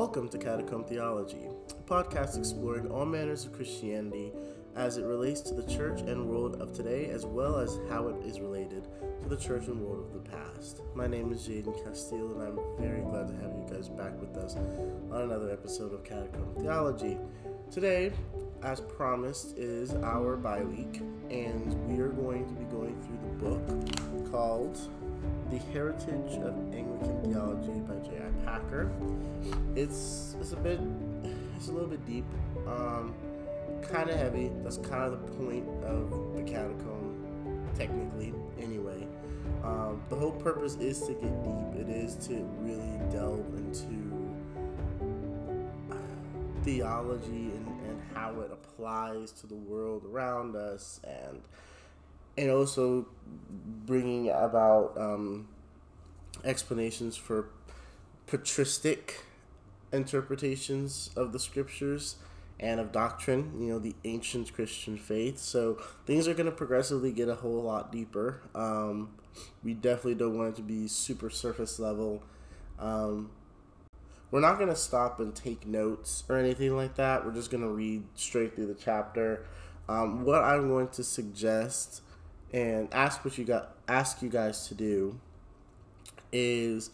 Welcome to Catacomb Theology, a podcast exploring all manners of Christianity as it relates to the church and world of today, as well as how it is related to the church and world of the past. My name is Jaden Castile, and I'm very glad to have you guys back with us on another episode of Catacomb Theology. Today, as promised, is our bi week, and we are going to be going through the book called The Heritage of Anglican Theology by J.I. Packer. It's it's a bit it's a little bit deep, um, kind of heavy. That's kind of the point of the catacomb, technically. Anyway, um, the whole purpose is to get deep. It is to really delve into theology and, and how it applies to the world around us and and also bringing about um, explanations for patristic interpretations of the scriptures and of doctrine, you know, the ancient Christian faith. So things are going to progressively get a whole lot deeper. Um, we definitely don't want it to be super surface level. Um, we're not going to stop and take notes or anything like that. We're just going to read straight through the chapter. Um, what I'm going to suggest and ask what you got ask you guys to do is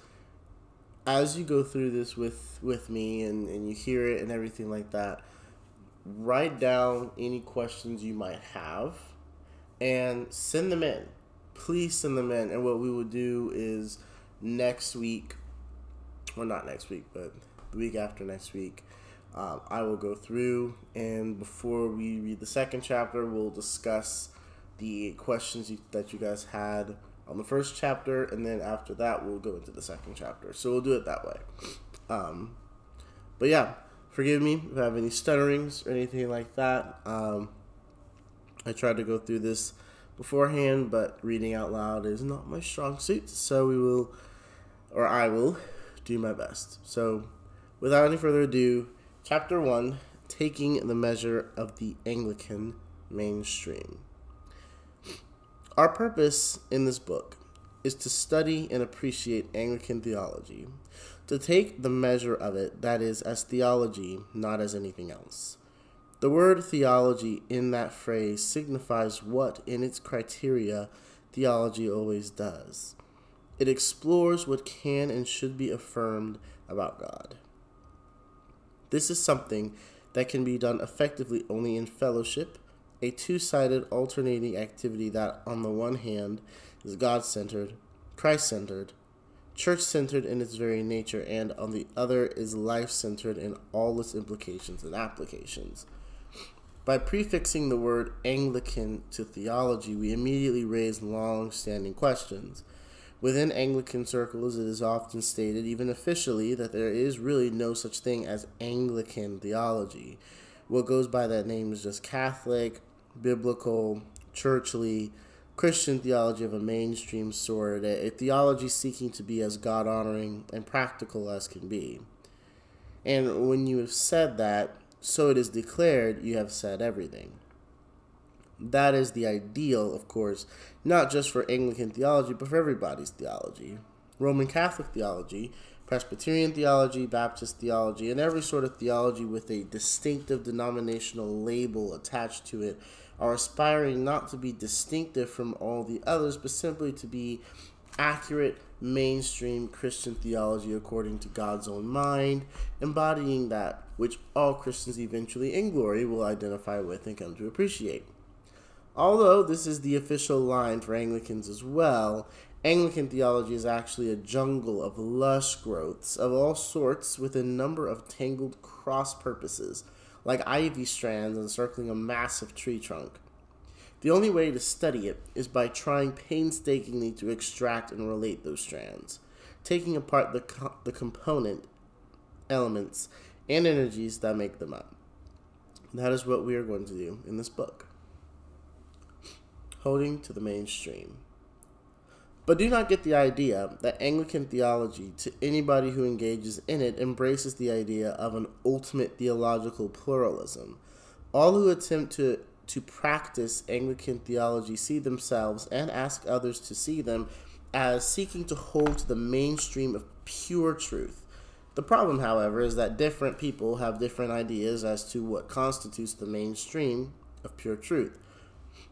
as you go through this with with me and, and you hear it and everything like that write down any questions you might have and send them in. Please send them in. And what we will do is next week well not next week but the week after next week um, i will go through and before we read the second chapter we'll discuss the questions you, that you guys had on the first chapter, and then after that, we'll go into the second chapter. So we'll do it that way. Um, but yeah, forgive me if I have any stutterings or anything like that. Um, I tried to go through this beforehand, but reading out loud is not my strong suit. So we will, or I will, do my best. So without any further ado, chapter one taking the measure of the Anglican mainstream. Our purpose in this book is to study and appreciate Anglican theology, to take the measure of it, that is, as theology, not as anything else. The word theology in that phrase signifies what, in its criteria, theology always does. It explores what can and should be affirmed about God. This is something that can be done effectively only in fellowship a two sided alternating activity that, on the one hand, is God centered, Christ centered, church centered in its very nature, and on the other is life centered in all its implications and applications. By prefixing the word Anglican to theology, we immediately raise long standing questions. Within Anglican circles, it is often stated, even officially, that there is really no such thing as Anglican theology. What goes by that name is just Catholic, biblical, churchly, Christian theology of a mainstream sort, a, theology seeking to be as God honoring and practical as can be. And when you have said that, so it is declared, you have said everything. That is the ideal, of course, not just for Anglican theology, but for everybody's theology. Roman Catholic theology, Presbyterian theology, Baptist theology, and every sort of theology with a distinctive denominational label attached to it are aspiring not to be distinctive from all the others, but simply to be accurate mainstream Christian theology according to God's own mind, embodying that which all Christians eventually in glory will identify with and come to appreciate. Although this is the official line for Anglicans as well, Anglican theology is actually a jungle of lush growths of all sorts with a number of tangled cross purposes like ivy strands encircling a massive tree trunk. The only way to study it is by trying painstakingly to extract and relate those strands, taking apart the, co- the component elements and energies that make them up. That is what we are going to do in this book. Holding to the mainstream. But do not get the idea that Anglican theology, to anybody who engages in it, embraces the idea of an ultimate theological pluralism. All who attempt to, to practice Anglican theology see themselves and ask others to see them as seeking to hold to the mainstream of pure truth, The problem, however, is that different people have different ideas as to what constitutes the mainstream of pure truth.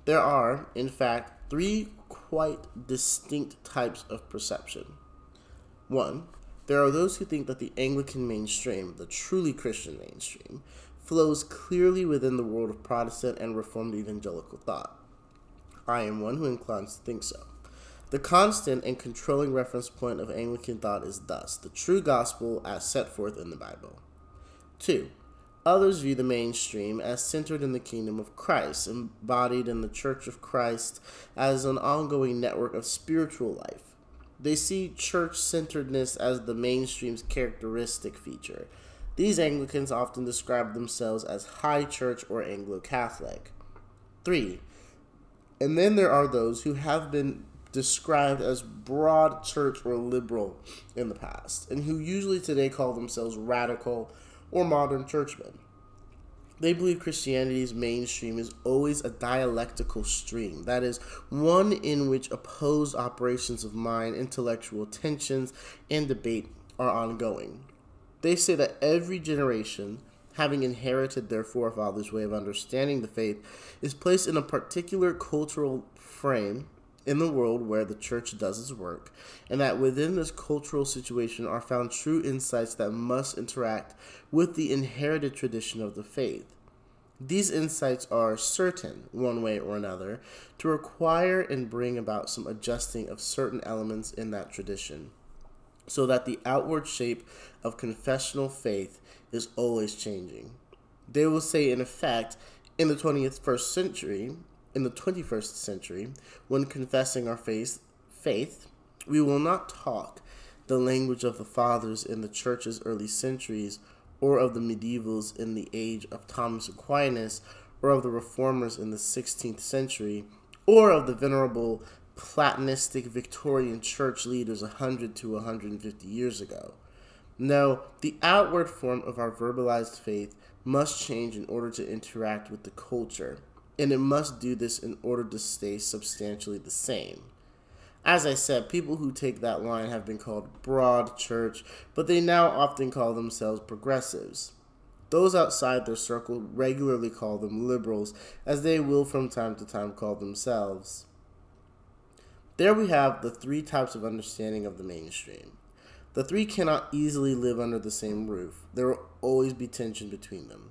There are, in fact, three quite distinct types of perception. One, there are those who think that the Anglican mainstream, the truly Christian mainstream, flows clearly within the world of Protestant and Reformed evangelical thought. I am one who inclines to think so. The constant and controlling reference point of Anglican thought is thus the true gospel as set forth in the Bible. 2. Others view the mainstream as centered in the kingdom of Christ, embodied in the Church of Christ as an ongoing network of spiritual life. They see church centeredness as the mainstream's characteristic feature. These Anglicans often describe themselves as high church or Anglo Catholic. 3. And then there are those who have been described as broad church or liberal in the past, and who usually today call themselves radical or modern churchmen. They believe Christianity's mainstream is always a dialectical stream, that is, one in which opposed operations of mind, intellectual tensions, and debate are ongoing. They say that every generation, having inherited their forefathers' way of understanding the faith, is placed in a particular cultural frame in the world where the church does its work, and that within this cultural situation are found true insights that must interact with the inherited tradition of the faith. These insights are certain, one way or another, to require and bring about some adjusting of certain elements in that tradition, so that the outward shape of confessional faith is always changing. They will say, in effect, in the 21st century, in the 21st century, when confessing our faith, faith, we will not talk the language of the fathers in the church's early centuries, or of the medievals in the age of Thomas Aquinas, or of the reformers in the 16th century, or of the venerable Platonistic Victorian church leaders 100 to 150 years ago. No, the outward form of our verbalized faith must change in order to interact with the culture and it must do this in order to stay substantially the same. As I said, people who take that line have been called broad church, but they now often call themselves progressives. Those outside their circle regularly call them liberals, as they will from time to time call themselves. There we have the three types of understanding of the mainstream. The three cannot easily live under the same roof. There will always be tension between them.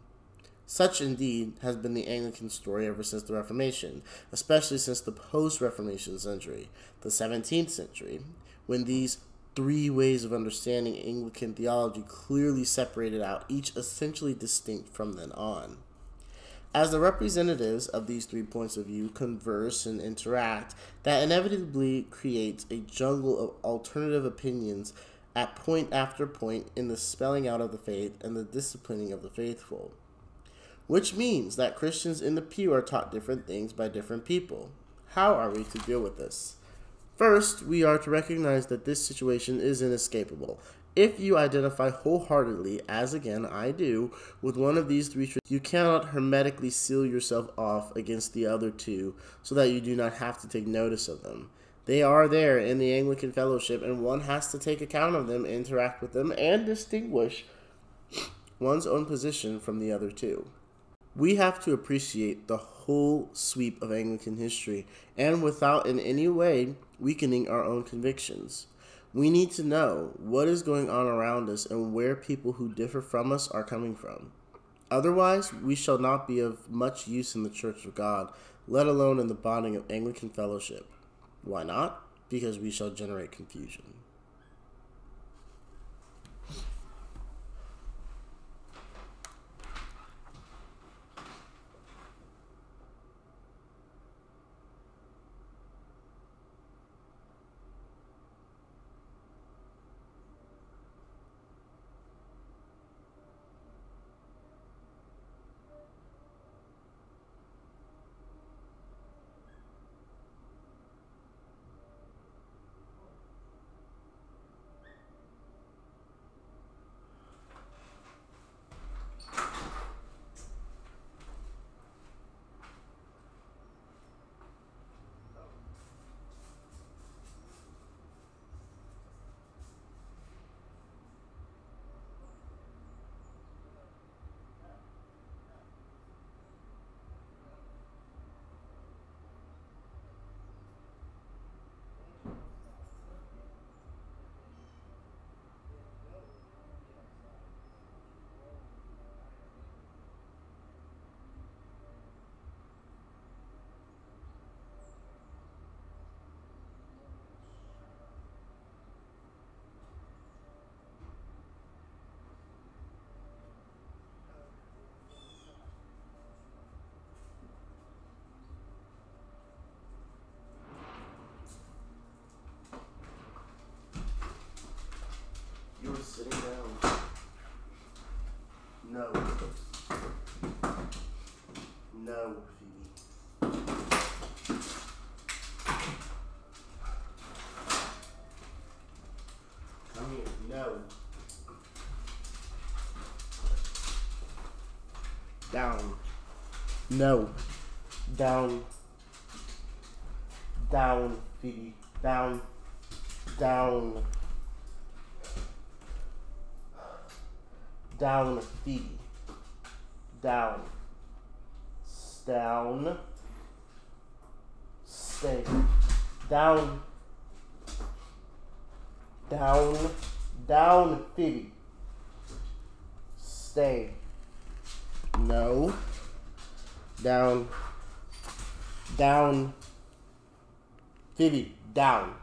Such, indeed, has been the Anglican story ever since the Reformation, especially since the post Reformation century, the 17th century, when these three ways of understanding Anglican theology clearly separated out, each essentially distinct from then on. As the representatives of these three points of view converse and interact, that inevitably creates a jungle of alternative opinions at point after point in the spelling out of the faith and the disciplining of the faithful which means that Christians in the pew are taught different things by different people. How are we to deal with this? First, we are to recognize that this situation is inescapable. If you identify wholeheartedly, as again I do, with one of these three you cannot hermetically seal yourself off against the other two so that you do not have to take notice of them. They are there in the Anglican fellowship, and one has to take account of them, interact with them, and distinguish one's own position from the other two. We have to appreciate the whole sweep of Anglican history and without in any way weakening our own convictions. We need to know what is going on around us and where people who differ from us are coming from. Otherwise, we shall not be of much use in the Church of God, let alone in the bonding of Anglican fellowship. Why not? Because we shall generate confusion. No, Phoebe. Come here. No. Down. No. Down. Down, Phoebe. Down. Down. Down, Phoebe. Down. Down. Stay. Down. Down. Down, Phoebe. Stay. No. Down. Down. Phoebe, down.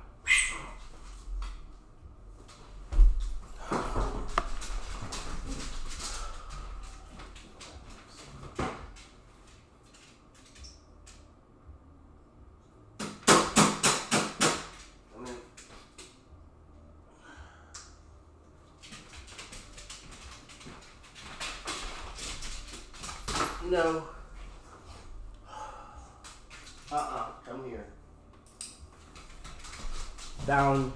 No. Uh-uh. Come here. Down.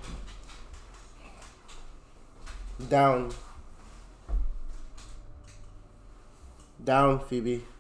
Down. Down, Phoebe.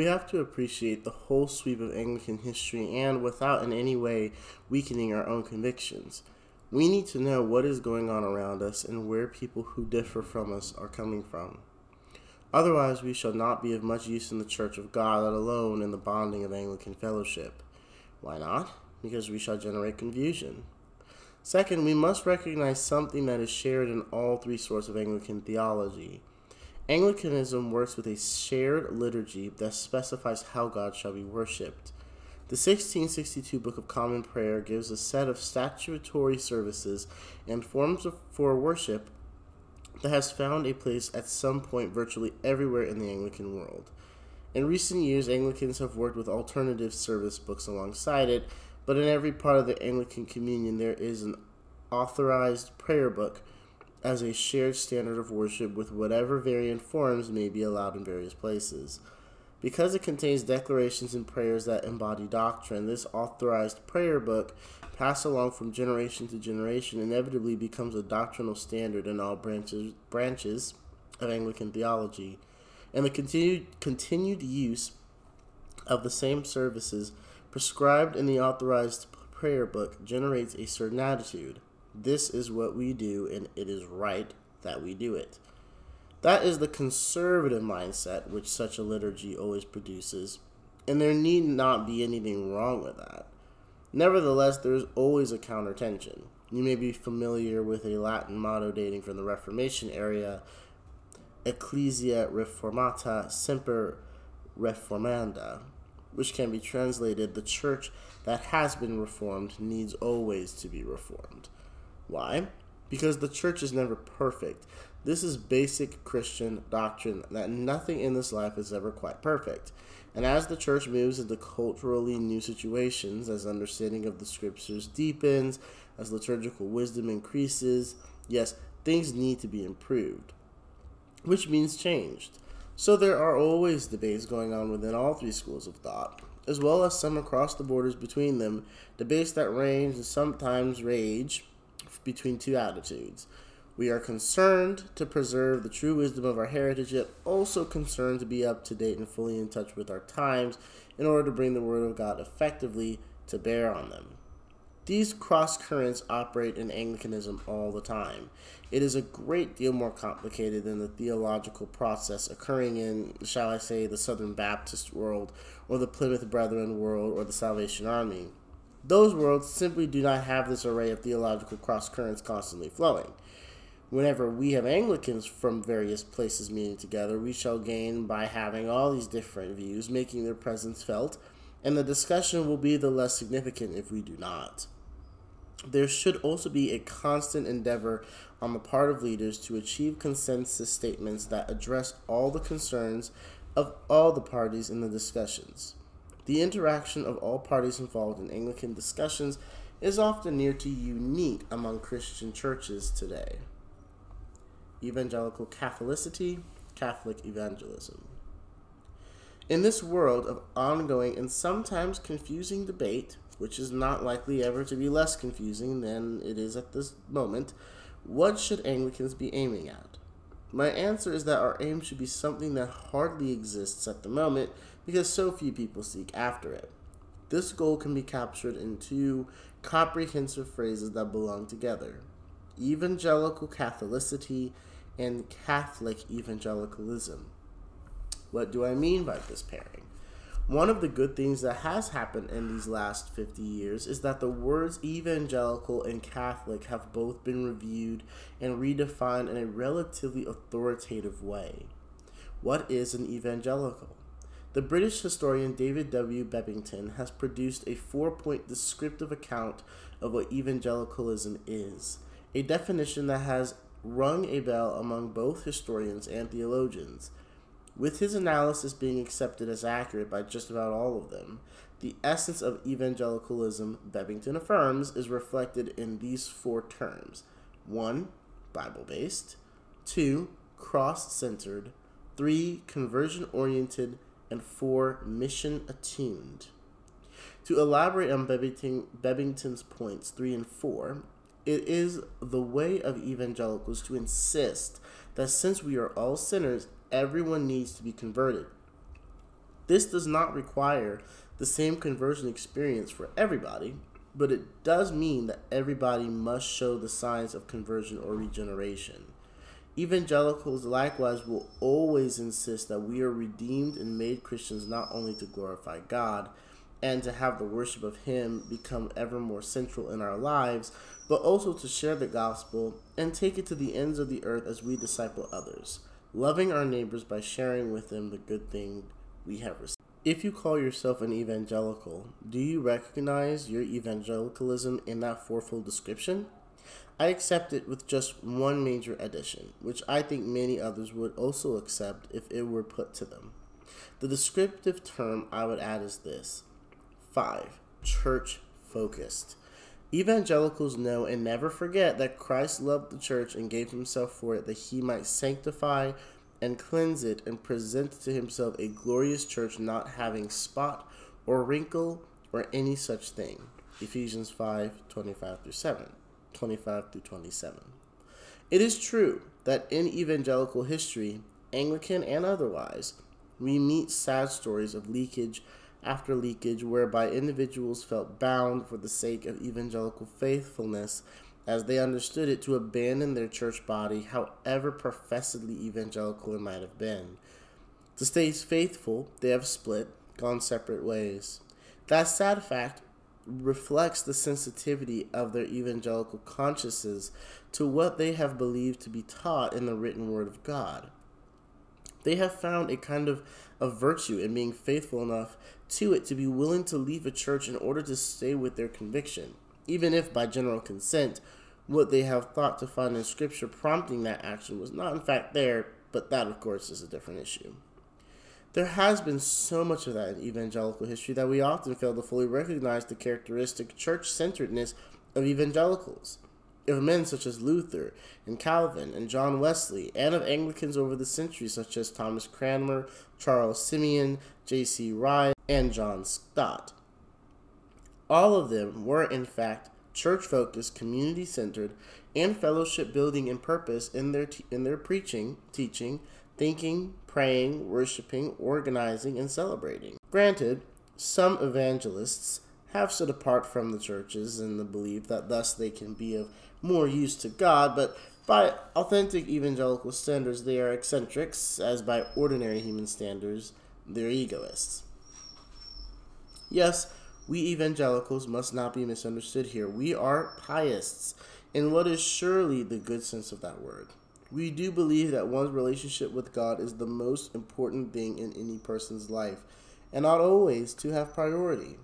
We have to appreciate the whole sweep of Anglican history and without in any way weakening our own convictions. We need to know what is going on around us and where people who differ from us are coming from. Otherwise, we shall not be of much use in the Church of God, let alone in the bonding of Anglican fellowship. Why not? Because we shall generate confusion. Second, we must recognize something that is shared in all three sorts of Anglican theology Anglicanism works with a shared liturgy that specifies how God shall be worshipped. The 1662 Book of Common Prayer gives a set of statutory services and forms of, for worship that has found a place at some point virtually everywhere in the Anglican world. In recent years, Anglicans have worked with alternative service books alongside it, but in every part of the Anglican Communion there is an authorized prayer book as a shared standard of worship with whatever variant forms may be allowed in various places. Because it contains declarations and prayers that embody doctrine, this authorized prayer book, passed along from generation to generation, inevitably becomes a doctrinal standard in all branches, branches of Anglican theology. And the continued, continued use of the same services prescribed in the authorized prayer book generates a certain attitude this is what we do, and it is right that we do it. That is the conservative mindset which such a liturgy always produces, and there need not be anything wrong with that. Nevertheless, there is always a counter tension. You may be familiar with a Latin motto dating from the Reformation era Ecclesia Reformata Semper Reformanda, which can be translated The church that has been reformed needs always to be reformed. Why? Because the church is never perfect. This is basic Christian doctrine that nothing in this life is ever quite perfect. And as the church moves into culturally new situations, as understanding of the scriptures deepens, as liturgical wisdom increases, yes, things need to be improved, which means changed. So there are always debates going on within all three schools of thought, as well as some across the borders between them, debates that range and sometimes rage between two attitudes. We are concerned to preserve the true wisdom of our heritage, yet also concerned to be up to date and fully in touch with our times in order to bring the Word of God effectively to bear on them. These cross currents operate in Anglicanism all the time. It is a great deal more complicated than the theological process occurring in, shall I say, the Southern Baptist world, or the Plymouth Brethren world, or the Salvation Army. Those worlds simply do not have this array of theological cross currents constantly flowing. Whenever we have Anglicans from various places meeting together, we shall gain by having all these different views, making their presence felt, and the discussion will be the less significant if we do not. There should also be a constant endeavor on the part of leaders to achieve consensus statements that address all the concerns of all the parties in the discussions. The interaction of all parties involved in Anglican discussions is often near to unique among Christian churches today. Evangelical Catholicity, Catholic Evangelism. In this world of ongoing and sometimes confusing debate, which is not likely ever to be less confusing than it is at this moment, what should Anglicans be aiming at? My answer is that our aim should be something that hardly exists at the moment because so few people seek after it. This goal can be captured in two comprehensive phrases that belong together evangelical Catholicity and Catholic evangelicalism. What do I mean by this pairing? One of the good things that has happened in these last 50 years is that the words evangelical and Catholic have both been reviewed and redefined in a relatively authoritative way. What is an evangelical? The British historian David W. Bebbington has produced a four point descriptive account of what evangelicalism is, a definition that has rung a bell among both historians and theologians. With his analysis being accepted as accurate by just about all of them, the essence of evangelicalism, Bebbington affirms, is reflected in these four terms 1. Bible based, 2. Cross centered, 3. Conversion oriented, and 4. Mission attuned. To elaborate on Bebbington, Bebbington's points 3 and 4, it is the way of evangelicals to insist that since we are all sinners everyone needs to be converted. This does not require the same conversion experience for everybody, but it does mean that everybody must show the signs of conversion or regeneration. Evangelicals likewise will always insist that we are redeemed and made Christians not only to glorify God and to have the worship of Him become ever more central in our lives, but also to share the gospel and take it to the ends of the earth as we disciple others loving our neighbors by sharing with them the good thing we have received. If you call yourself an evangelical, do you recognize your evangelicalism in that fourfold description? I accept it with just one major addition, which I think many others would also accept if it were put to them. The descriptive term I would add is this 5. Church focused. Evangelicals know and never forget that Christ loved the church and gave himself for it that he might sanctify and cleanse it and present to himself a glorious church not having spot or wrinkle or any such thing. Ephesians 5 25 through 7, 25 through 27. It is true that in evangelical history, Anglican and otherwise, we meet sad stories of leakage after leakage, whereby individuals felt bound for the sake of evangelical faithfulness as they understood it to abandon their church body, however professedly evangelical it might have been. To stay faithful, they have split, gone separate ways. That sad fact reflects the sensitivity of their evangelical consciences to what they have believed to be taught in the written word of God. They have found a kind of, of virtue in being faithful enough to it to be willing to leave a church in order to stay with their conviction, even if by general consent what they have thought to find in Scripture prompting that action was not in fact there, but that, of course, is a different issue. There has been so much of that in evangelical history that we often fail to fully recognize the characteristic church centeredness of evangelicals of men such as Luther and Calvin and John Wesley, and of Anglicans over the centuries such as Thomas Cranmer, Charles Simeon, J.C. Ryle, and John Stott. All of them were, in fact, church focused, community centered, and fellowship building in purpose in their, te- in their preaching, teaching, thinking, praying, worshiping, organizing, and celebrating. Granted, some evangelists have stood apart from the churches in the belief that thus they can be of more use to God, but by authentic evangelical standards, they are eccentrics, as by ordinary human standards, they're egoists. Yes, we evangelicals must not be misunderstood here. We are pietists. in what is surely the good sense of that word. We do believe that one's relationship with God is the most important thing in any person's life, and ought always to have priority.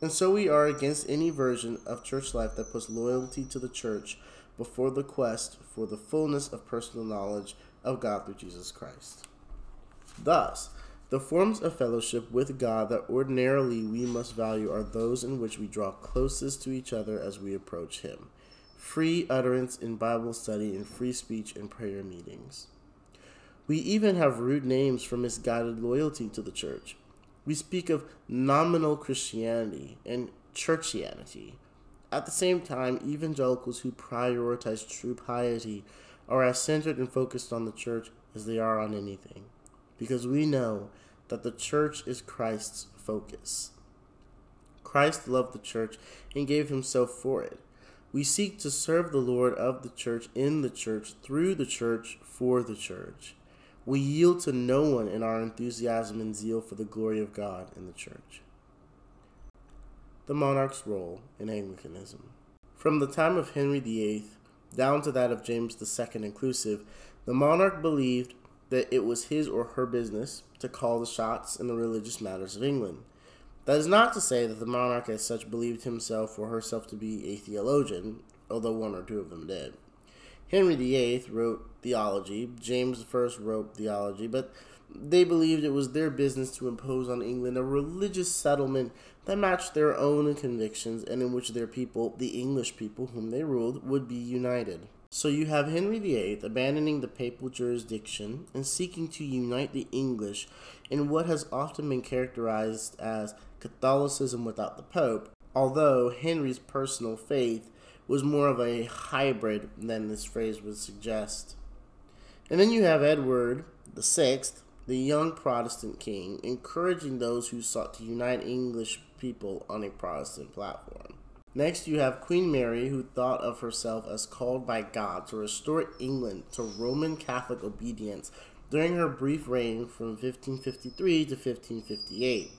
And so we are against any version of church life that puts loyalty to the church before the quest for the fullness of personal knowledge of God through Jesus Christ. Thus, the forms of fellowship with God that ordinarily we must value are those in which we draw closest to each other as we approach Him free utterance in Bible study and free speech in prayer meetings. We even have rude names for misguided loyalty to the church. We speak of nominal Christianity and churchianity. At the same time, evangelicals who prioritize true piety are as centered and focused on the church as they are on anything, because we know that the church is Christ's focus. Christ loved the church and gave himself for it. We seek to serve the Lord of the church in the church, through the church, for the church. We yield to no one in our enthusiasm and zeal for the glory of God in the church. The monarch's role in Anglicanism. From the time of Henry VIII down to that of James II inclusive, the monarch believed that it was his or her business to call the shots in the religious matters of England. That is not to say that the monarch as such believed himself or herself to be a theologian, although one or two of them did. Henry VIII wrote theology, James I wrote theology, but they believed it was their business to impose on England a religious settlement that matched their own convictions and in which their people, the English people whom they ruled, would be united. So you have Henry VIII abandoning the papal jurisdiction and seeking to unite the English in what has often been characterized as Catholicism without the Pope, although Henry's personal faith was more of a hybrid than this phrase would suggest. And then you have Edward VI, the young Protestant king, encouraging those who sought to unite English people on a Protestant platform. Next, you have Queen Mary, who thought of herself as called by God to restore England to Roman Catholic obedience during her brief reign from 1553 to 1558.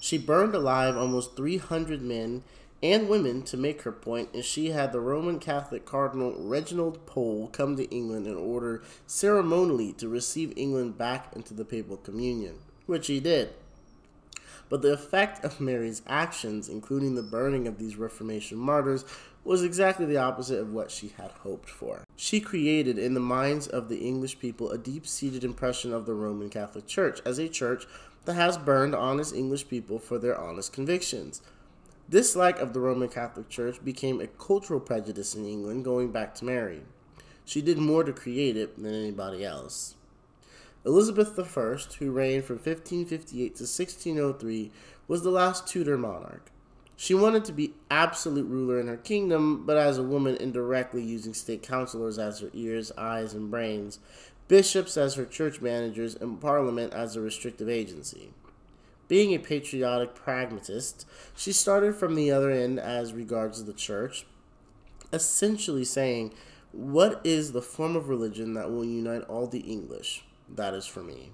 She burned alive almost 300 men and women to make her point, and she had the Roman Catholic Cardinal Reginald Pole come to England in order ceremonially to receive England back into the papal communion, which he did. But the effect of Mary's actions, including the burning of these Reformation martyrs, was exactly the opposite of what she had hoped for. She created in the minds of the English people a deep seated impression of the Roman Catholic Church as a church has burned honest English people for their honest convictions. Dislike of the Roman Catholic Church became a cultural prejudice in England going back to Mary. She did more to create it than anybody else. Elizabeth I, who reigned from 1558 to 1603, was the last Tudor monarch. She wanted to be absolute ruler in her kingdom, but as a woman indirectly using state councilors as her ears, eyes, and brains, bishops as her church managers, and parliament as a restrictive agency. Being a patriotic pragmatist, she started from the other end as regards the church, essentially saying, What is the form of religion that will unite all the English? That is for me.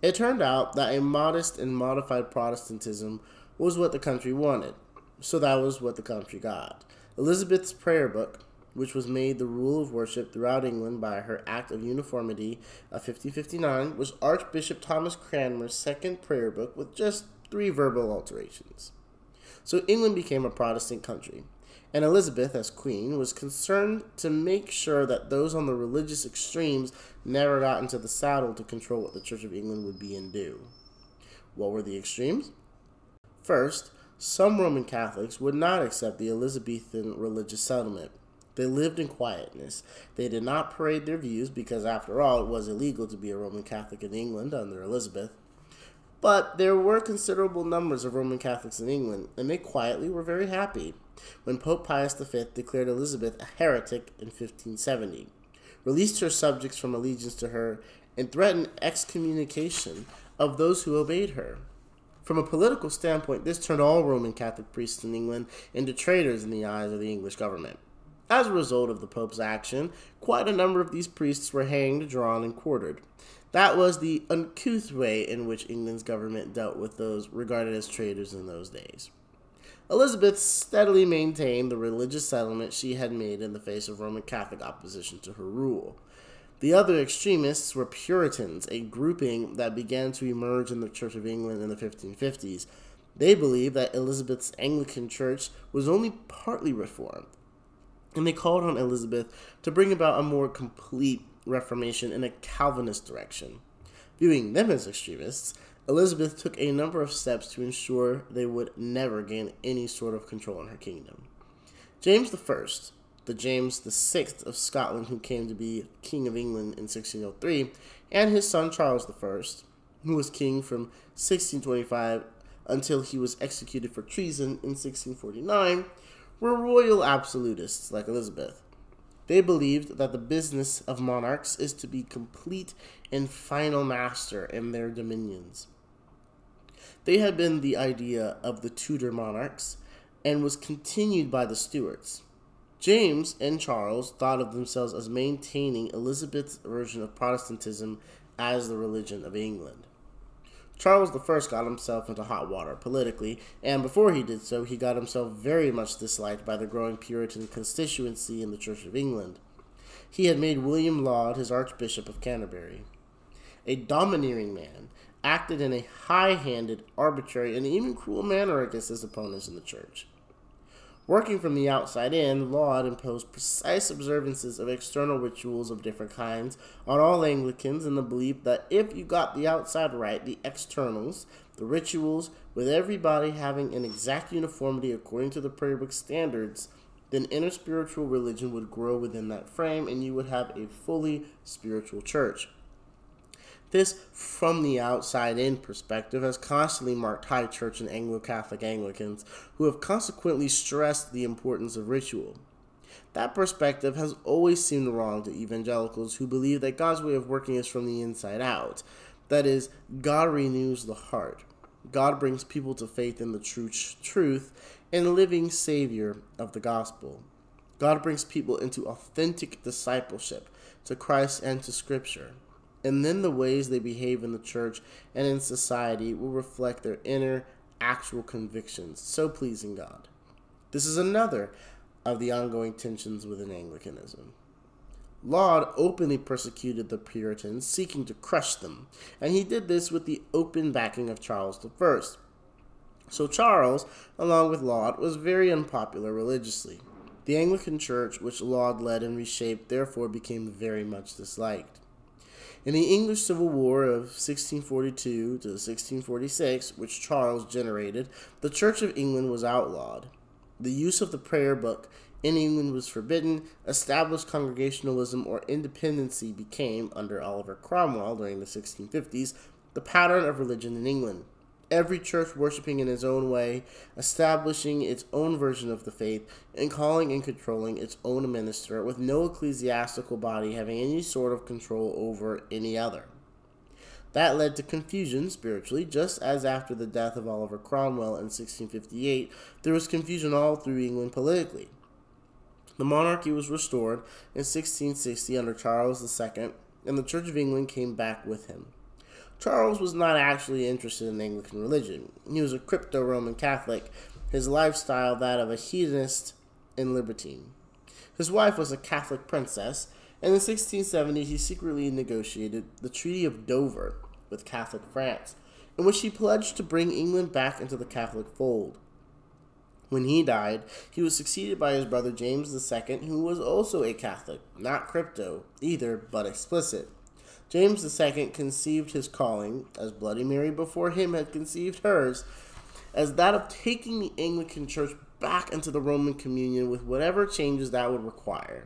It turned out that a modest and modified Protestantism was what the country wanted, so that was what the country got. Elizabeth's prayer book, which was made the rule of worship throughout England by her Act of Uniformity of 1559, was Archbishop Thomas Cranmer's second prayer book with just three verbal alterations. So England became a Protestant country, and Elizabeth, as queen, was concerned to make sure that those on the religious extremes never got into the saddle to control what the Church of England would be and do. What were the extremes? First, some Roman Catholics would not accept the Elizabethan religious settlement. They lived in quietness. They did not parade their views because, after all, it was illegal to be a Roman Catholic in England under Elizabeth. But there were considerable numbers of Roman Catholics in England, and they quietly were very happy when Pope Pius V declared Elizabeth a heretic in 1570, released her subjects from allegiance to her, and threatened excommunication of those who obeyed her. From a political standpoint, this turned all Roman Catholic priests in England into traitors in the eyes of the English government. As a result of the Pope's action, quite a number of these priests were hanged, drawn, and quartered. That was the uncouth way in which England's government dealt with those regarded as traitors in those days. Elizabeth steadily maintained the religious settlement she had made in the face of Roman Catholic opposition to her rule. The other extremists were Puritans, a grouping that began to emerge in the Church of England in the 1550s. They believed that Elizabeth's Anglican Church was only partly reformed, and they called on Elizabeth to bring about a more complete Reformation in a Calvinist direction. Viewing them as extremists, Elizabeth took a number of steps to ensure they would never gain any sort of control in her kingdom. James I, the James VI of Scotland who came to be King of England in 1603, and his son Charles I, who was king from 1625 until he was executed for treason in 1649, were royal absolutists like Elizabeth. They believed that the business of monarchs is to be complete and final master in their dominions. They had been the idea of the Tudor monarchs and was continued by the Stuarts. James and Charles thought of themselves as maintaining Elizabeth's version of Protestantism as the religion of England. Charles I got himself into hot water politically, and before he did so, he got himself very much disliked by the growing Puritan constituency in the Church of England. He had made William Laud his Archbishop of Canterbury. A domineering man, acted in a high handed, arbitrary, and even cruel manner against his opponents in the church. Working from the outside in, Laud imposed precise observances of external rituals of different kinds on all Anglicans in the belief that if you got the outside right, the externals, the rituals, with everybody having an exact uniformity according to the prayer book standards, then inner spiritual religion would grow within that frame and you would have a fully spiritual church. This from the outside in perspective has constantly marked high church and Anglo Catholic Anglicans who have consequently stressed the importance of ritual. That perspective has always seemed wrong to evangelicals who believe that God's way of working is from the inside out. That is, God renews the heart. God brings people to faith in the true truth and living Savior of the gospel. God brings people into authentic discipleship to Christ and to Scripture and then the ways they behave in the church and in society will reflect their inner, actual convictions, so pleasing God. This is another of the ongoing tensions within Anglicanism. Laud openly persecuted the Puritans, seeking to crush them, and he did this with the open backing of Charles I. So Charles, along with Laud, was very unpopular religiously. The Anglican Church, which Laud led and reshaped, therefore became very much disliked. In the English Civil War of 1642 to 1646, which Charles generated, the Church of England was outlawed. The use of the prayer book in England was forbidden. Established Congregationalism or independency became, under Oliver Cromwell during the 1650s, the pattern of religion in England every church worshiping in its own way, establishing its own version of the faith, and calling and controlling its own minister, with no ecclesiastical body having any sort of control over any other. That led to confusion spiritually, just as after the death of Oliver Cromwell in 1658, there was confusion all through England politically. The monarchy was restored in 1660 under Charles II, and the Church of England came back with him. Charles was not actually interested in Anglican religion. He was a crypto Roman Catholic, his lifestyle that of a hedonist and libertine. His wife was a Catholic princess, and in 1670 he secretly negotiated the Treaty of Dover with Catholic France, in which he pledged to bring England back into the Catholic fold. When he died, he was succeeded by his brother James II, who was also a Catholic, not crypto either, but explicit. James II conceived his calling, as Bloody Mary before him had conceived hers, as that of taking the Anglican Church back into the Roman communion with whatever changes that would require.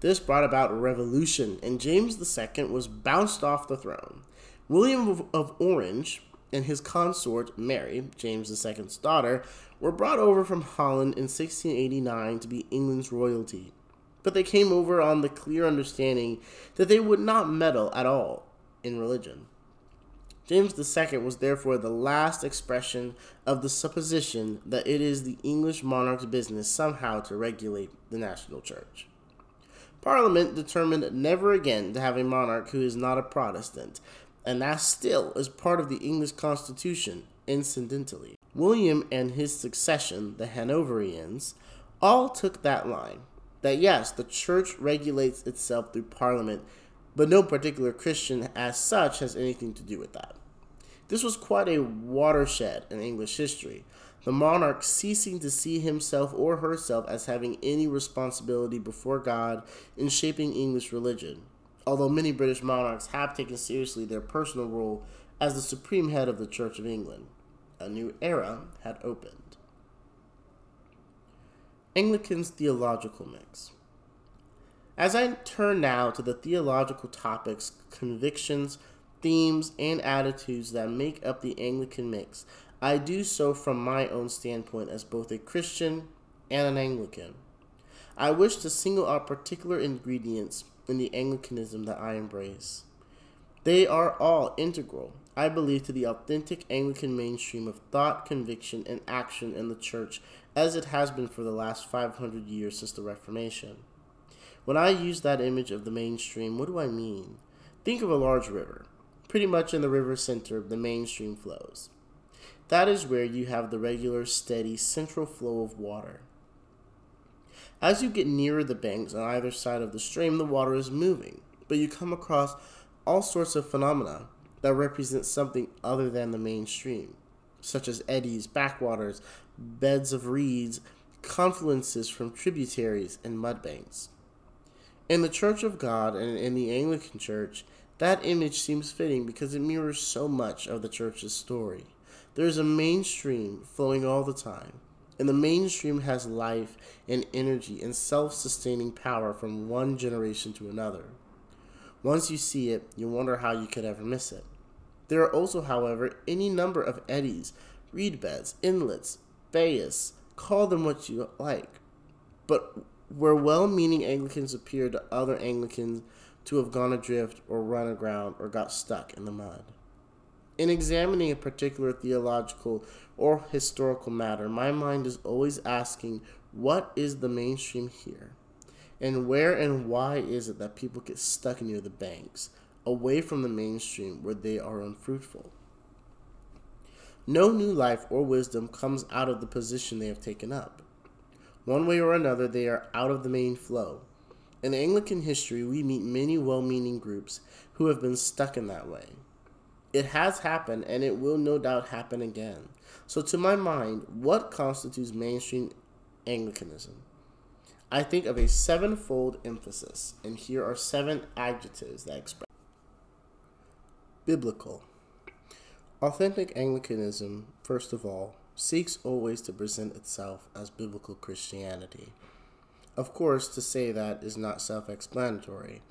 This brought about a revolution, and James II was bounced off the throne. William of, of Orange and his consort, Mary, James II's daughter, were brought over from Holland in 1689 to be England's royalty but they came over on the clear understanding that they would not meddle at all in religion. James II was therefore the last expression of the supposition that it is the English monarch's business somehow to regulate the national church. Parliament determined never again to have a monarch who is not a Protestant, and that still is part of the English Constitution, incidentally. William and his succession, the Hanoverians, all took that line that yes, the church regulates itself through parliament, but no particular Christian as such has anything to do with that. This was quite a watershed in English history, the monarch ceasing to see himself or herself as having any responsibility before God in shaping English religion, although many British monarchs have taken seriously their personal role as the supreme head of the Church of England. A new era had opened. Anglican's theological mix. As I turn now to the theological topics, convictions, themes, and attitudes that make up the Anglican mix, I do so from my own standpoint as both a Christian and an Anglican. I wish to single out particular ingredients in the Anglicanism that I embrace. They are all integral, I believe, to the authentic Anglican mainstream of thought, conviction, and action in the Church as it has been for the last 500 years since the Reformation. When I use that image of the mainstream, what do I mean? Think of a large river. Pretty much in the river center, the mainstream flows. That is where you have the regular, steady, central flow of water. As you get nearer the banks on either side of the stream, the water is moving, but you come across all sorts of phenomena that represent something other than the mainstream, such as eddies, backwaters, beds of reeds, confluences from tributaries, and mudbanks. In the Church of God and in the Anglican Church, that image seems fitting because it mirrors so much of the church's story. There is a mainstream flowing all the time, and the mainstream has life and energy and self sustaining power from one generation to another. Once you see it, you wonder how you could ever miss it. There are also, however, any number of eddies, reed beds, inlets, bayous, call them what you like. But where well meaning Anglicans appear to other Anglicans to have gone adrift or run aground or got stuck in the mud. In examining a particular theological or historical matter, my mind is always asking, what is the mainstream here? And where and why is it that people get stuck near the banks, away from the mainstream where they are unfruitful? No new life or wisdom comes out of the position they have taken up. One way or another, they are out of the main flow. In Anglican history, we meet many well meaning groups who have been stuck in that way. It has happened and it will no doubt happen again. So, to my mind, what constitutes mainstream Anglicanism? I think of a sevenfold emphasis, and here are seven adjectives that express biblical. Authentic Anglicanism, first of all, seeks always to present itself as biblical Christianity. Of course, to say that is not self explanatory.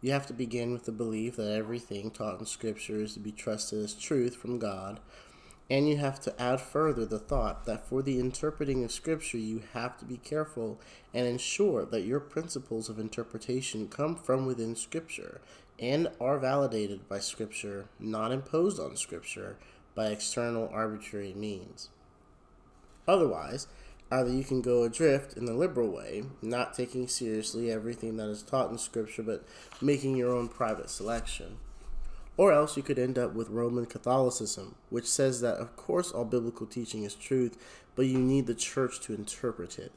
You have to begin with the belief that everything taught in Scripture is to be trusted as truth from God, and you have to add further the thought that for the interpreting of Scripture, you have to be careful and ensure that your principles of interpretation come from within Scripture and are validated by Scripture, not imposed on Scripture by external arbitrary means. Otherwise, Either you can go adrift in the liberal way, not taking seriously everything that is taught in Scripture, but making your own private selection. Or else you could end up with Roman Catholicism, which says that, of course, all biblical teaching is truth, but you need the church to interpret it.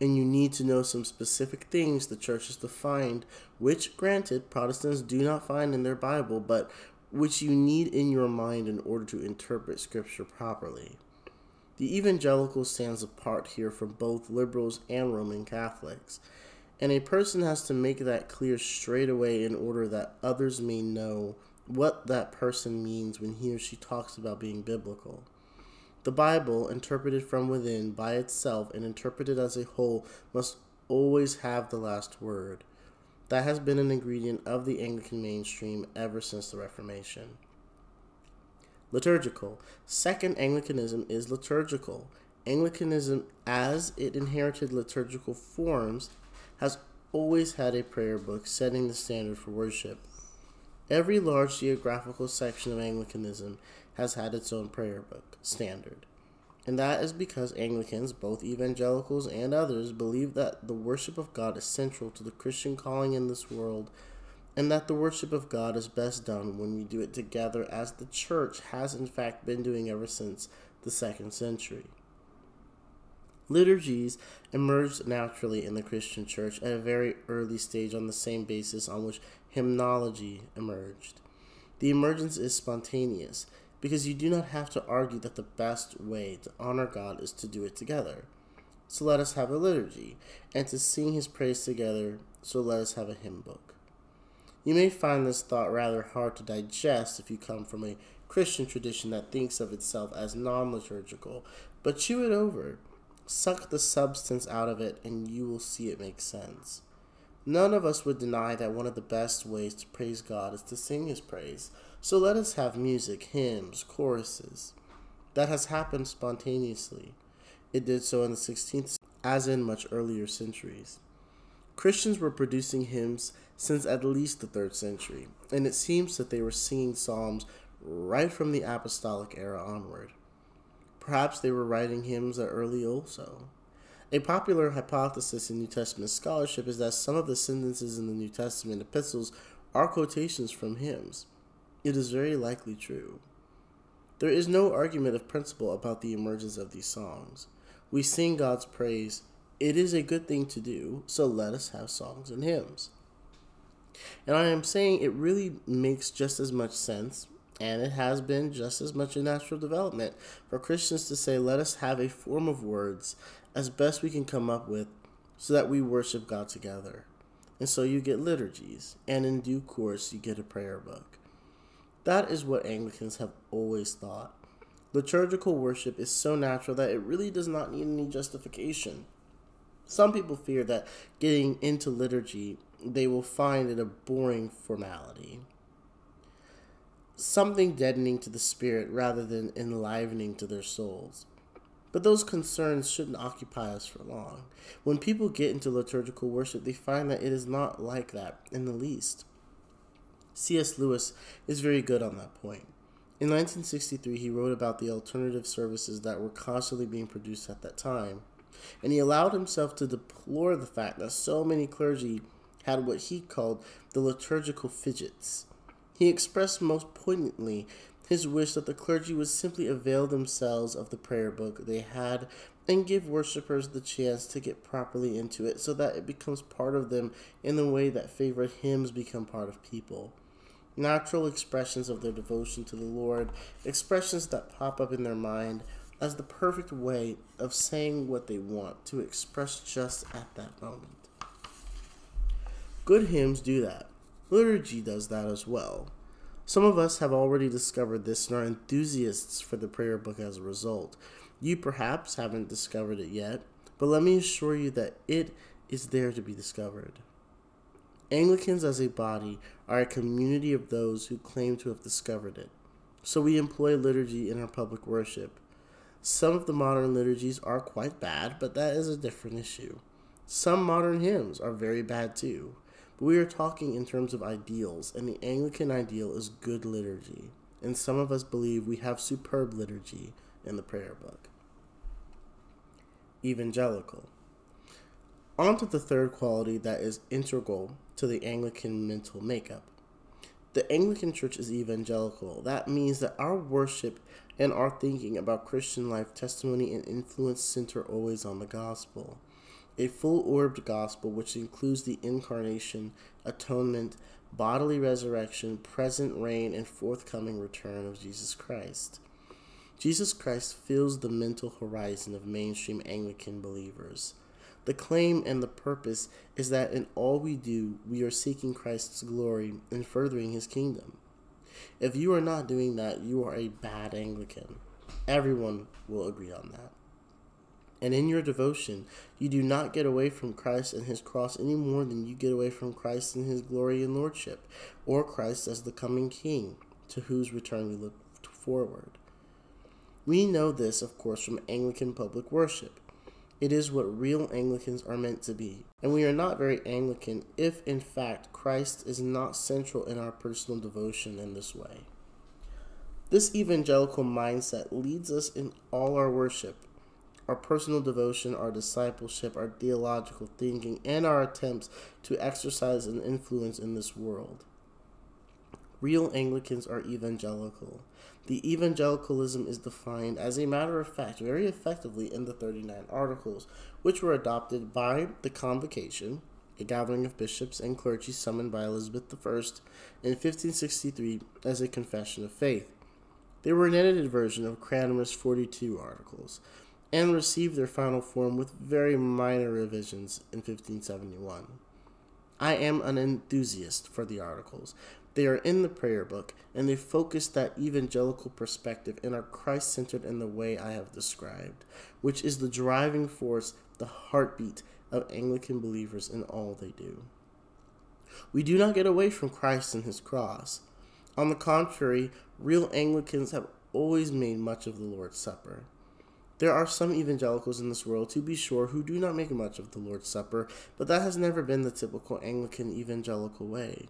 And you need to know some specific things the church has defined, which, granted, Protestants do not find in their Bible, but which you need in your mind in order to interpret Scripture properly. The evangelical stands apart here from both liberals and Roman Catholics, and a person has to make that clear straight away in order that others may know what that person means when he or she talks about being biblical. The Bible, interpreted from within by itself and interpreted as a whole, must always have the last word. That has been an ingredient of the Anglican mainstream ever since the Reformation. Liturgical. Second, Anglicanism is liturgical. Anglicanism, as it inherited liturgical forms, has always had a prayer book setting the standard for worship. Every large geographical section of Anglicanism has had its own prayer book standard. And that is because Anglicans, both evangelicals and others, believe that the worship of God is central to the Christian calling in this world and that the worship of God is best done when we do it together as the church has in fact been doing ever since the second century. Liturgies emerged naturally in the Christian church at a very early stage on the same basis on which hymnology emerged. The emergence is spontaneous because you do not have to argue that the best way to honor God is to do it together. So let us have a liturgy, and to sing his praise together, so let us have a hymn book. You may find this thought rather hard to digest if you come from a Christian tradition that thinks of itself as non liturgical, but chew it over. Suck the substance out of it, and you will see it makes sense. None of us would deny that one of the best ways to praise God is to sing His praise. So let us have music, hymns, choruses. That has happened spontaneously. It did so in the 16th, as in much earlier centuries. Christians were producing hymns since at least the 3rd century, and it seems that they were singing psalms right from the apostolic era onward. Perhaps they were writing hymns early also. A popular hypothesis in New Testament scholarship is that some of the sentences in the New Testament epistles are quotations from hymns. It is very likely true. There is no argument of principle about the emergence of these songs. We sing God's praise. It is a good thing to do, so let us have songs and hymns. And I am saying it really makes just as much sense, and it has been just as much a natural development for Christians to say, let us have a form of words as best we can come up with so that we worship God together. And so you get liturgies, and in due course, you get a prayer book. That is what Anglicans have always thought. Liturgical worship is so natural that it really does not need any justification. Some people fear that getting into liturgy, they will find it a boring formality. Something deadening to the spirit rather than enlivening to their souls. But those concerns shouldn't occupy us for long. When people get into liturgical worship, they find that it is not like that in the least. C.S. Lewis is very good on that point. In 1963, he wrote about the alternative services that were constantly being produced at that time, and he allowed himself to deplore the fact that so many clergy had what he called the liturgical fidgets. He expressed most poignantly his wish that the clergy would simply avail themselves of the prayer book they had and give worshippers the chance to get properly into it so that it becomes part of them in the way that favorite hymns become part of people. Natural expressions of their devotion to the Lord, expressions that pop up in their mind as the perfect way of saying what they want to express just at that moment. Good hymns do that. Liturgy does that as well. Some of us have already discovered this and are enthusiasts for the prayer book as a result. You perhaps haven't discovered it yet, but let me assure you that it is there to be discovered. Anglicans as a body are a community of those who claim to have discovered it. So we employ liturgy in our public worship. Some of the modern liturgies are quite bad, but that is a different issue. Some modern hymns are very bad too. But we are talking in terms of ideals, and the Anglican ideal is good liturgy. And some of us believe we have superb liturgy in the prayer book. Evangelical. On to the third quality that is integral to the Anglican mental makeup. The Anglican Church is evangelical. That means that our worship and our thinking about Christian life, testimony, and influence center always on the gospel a full orbed gospel which includes the incarnation, atonement, bodily resurrection, present reign, and forthcoming return of Jesus Christ. Jesus Christ fills the mental horizon of mainstream Anglican believers. The claim and the purpose is that in all we do, we are seeking Christ's glory and furthering his kingdom. If you are not doing that, you are a bad Anglican. Everyone will agree on that. And in your devotion, you do not get away from Christ and his cross any more than you get away from Christ and his glory and lordship, or Christ as the coming King, to whose return we look forward. We know this, of course, from Anglican public worship. It is what real Anglicans are meant to be. And we are not very Anglican if, in fact, Christ is not central in our personal devotion in this way. This evangelical mindset leads us in all our worship our personal devotion, our discipleship, our theological thinking, and our attempts to exercise an influence in this world. real Anglicans are evangelical. The evangelicalism is defined as a matter of fact very effectively in the 39 Articles, which were adopted by the Convocation, a gathering of bishops and clergy summoned by Elizabeth I in 1563 as a confession of faith. They were an edited version of Cranmer's 42 Articles and received their final form with very minor revisions in 1571. I am an enthusiast for the Articles, they are in the prayer book, and they focus that evangelical perspective and are Christ centered in the way I have described, which is the driving force, the heartbeat of Anglican believers in all they do. We do not get away from Christ and his cross. On the contrary, real Anglicans have always made much of the Lord's Supper. There are some evangelicals in this world, to be sure, who do not make much of the Lord's Supper, but that has never been the typical Anglican evangelical way.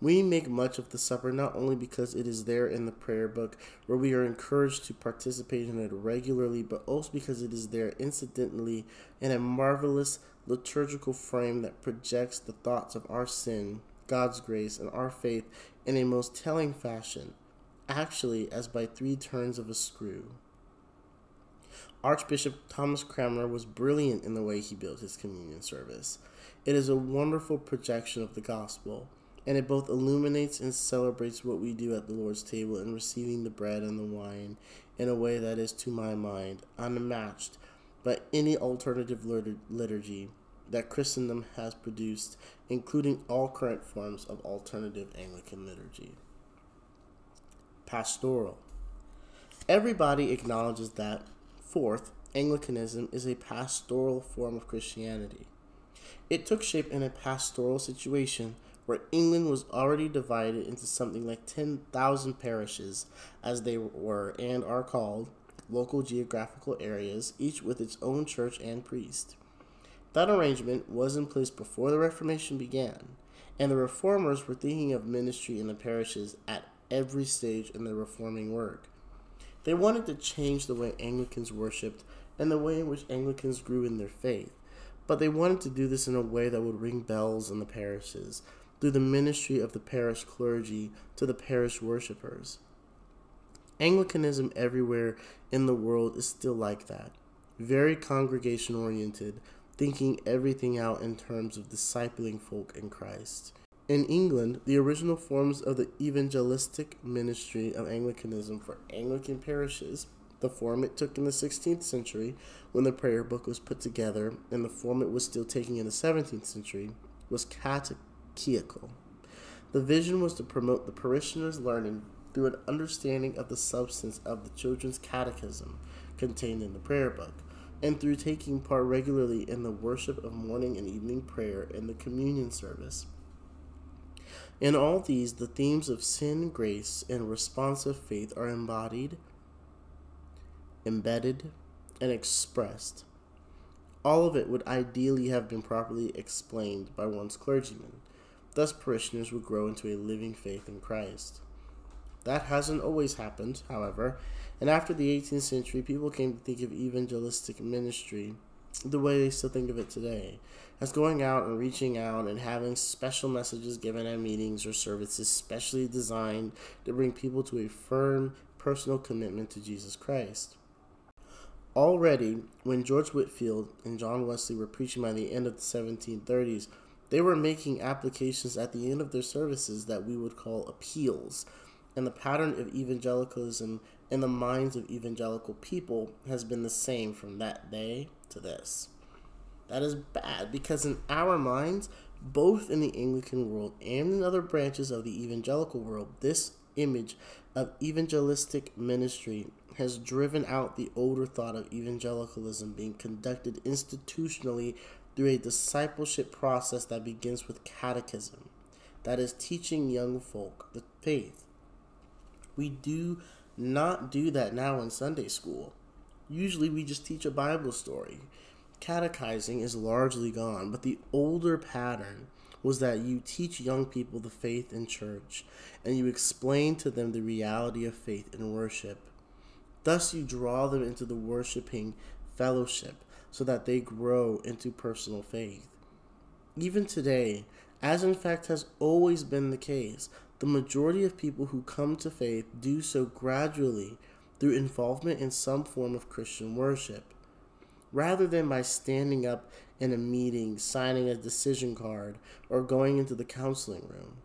We make much of the supper not only because it is there in the prayer book where we are encouraged to participate in it regularly, but also because it is there incidentally in a marvelous liturgical frame that projects the thoughts of our sin, God's grace, and our faith in a most telling fashion, actually as by three turns of a screw. Archbishop Thomas Cranmer was brilliant in the way he built his communion service. It is a wonderful projection of the gospel and it both illuminates and celebrates what we do at the Lord's table in receiving the bread and the wine in a way that is, to my mind, unmatched by any alternative liturgy that Christendom has produced, including all current forms of alternative Anglican liturgy. Pastoral. Everybody acknowledges that, fourth, Anglicanism is a pastoral form of Christianity. It took shape in a pastoral situation where England was already divided into something like 10,000 parishes, as they were and are called, local geographical areas, each with its own church and priest. That arrangement was in place before the Reformation began, and the reformers were thinking of ministry in the parishes at every stage in their reforming work. They wanted to change the way Anglicans worshipped and the way in which Anglicans grew in their faith, but they wanted to do this in a way that would ring bells in the parishes, through the ministry of the parish clergy to the parish worshippers. Anglicanism everywhere in the world is still like that, very congregation oriented, thinking everything out in terms of discipling folk in Christ. In England, the original forms of the evangelistic ministry of Anglicanism for Anglican parishes, the form it took in the 16th century when the prayer book was put together, and the form it was still taking in the 17th century, was the vision was to promote the parishioners' learning through an understanding of the substance of the children's catechism contained in the prayer book, and through taking part regularly in the worship of morning and evening prayer and the communion service. In all these, the themes of sin, grace, and responsive faith are embodied, embedded, and expressed. All of it would ideally have been properly explained by one's clergyman Thus, parishioners would grow into a living faith in Christ. That hasn't always happened, however, and after the 18th century, people came to think of evangelistic ministry the way they still think of it today as going out and reaching out and having special messages given at meetings or services specially designed to bring people to a firm personal commitment to Jesus Christ. Already, when George Whitefield and John Wesley were preaching by the end of the 1730s, they were making applications at the end of their services that we would call appeals. And the pattern of evangelicalism in the minds of evangelical people has been the same from that day to this. That is bad because, in our minds, both in the Anglican world and in other branches of the evangelical world, this image of evangelistic ministry has driven out the older thought of evangelicalism being conducted institutionally through a discipleship process that begins with catechism, that is, teaching young folk the faith. We do not do that now in Sunday school. Usually we just teach a Bible story. Catechizing is largely gone, but the older pattern was that you teach young people the faith in church and you explain to them the reality of faith in worship. Thus, you draw them into the worshiping fellowship so that they grow into personal faith. Even today, as in fact has always been the case, the majority of people who come to faith do so gradually through involvement in some form of Christian worship, rather than by standing up in a meeting, signing a decision card, or going into the counseling room.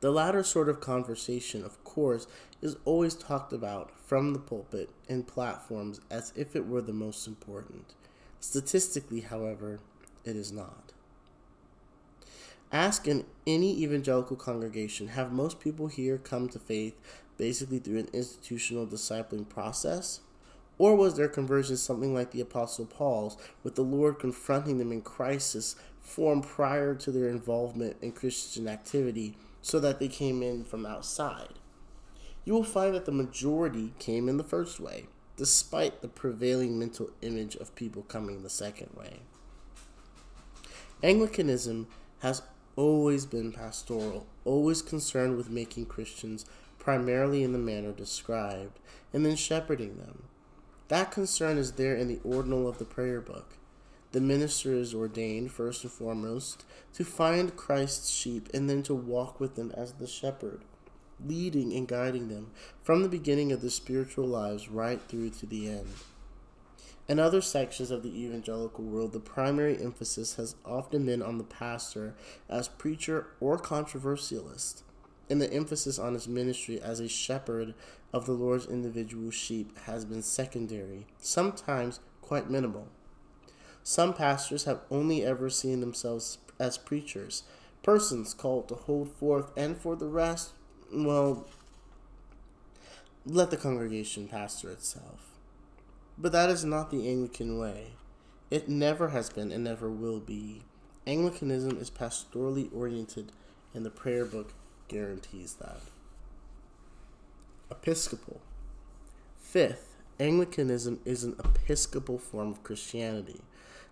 The latter sort of conversation, of course, is always talked about from the pulpit and platforms as if it were the most important. Statistically, however, it is not. Ask in any evangelical congregation have most people here come to faith basically through an institutional discipling process? Or was their conversion something like the Apostle Paul's, with the Lord confronting them in crisis formed prior to their involvement in Christian activity so that they came in from outside. You will find that the majority came in the first way, despite the prevailing mental image of people coming the second way. Anglicanism has always been pastoral, always concerned with making Christians primarily in the manner described, and then shepherding them. That concern is there in the ordinal of the prayer book. The minister is ordained, first and foremost, to find Christ's sheep and then to walk with them as the shepherd, leading and guiding them from the beginning of their spiritual lives right through to the end. In other sections of the evangelical world, the primary emphasis has often been on the pastor as preacher or controversialist, and the emphasis on his ministry as a shepherd of the Lord's individual sheep has been secondary, sometimes quite minimal. Some pastors have only ever seen themselves as preachers, persons called to hold forth, and for the rest, well, let the congregation pastor itself. But that is not the Anglican way. It never has been and never will be. Anglicanism is pastorally oriented, and the prayer book guarantees that. Episcopal. Fifth, Anglicanism is an episcopal form of Christianity.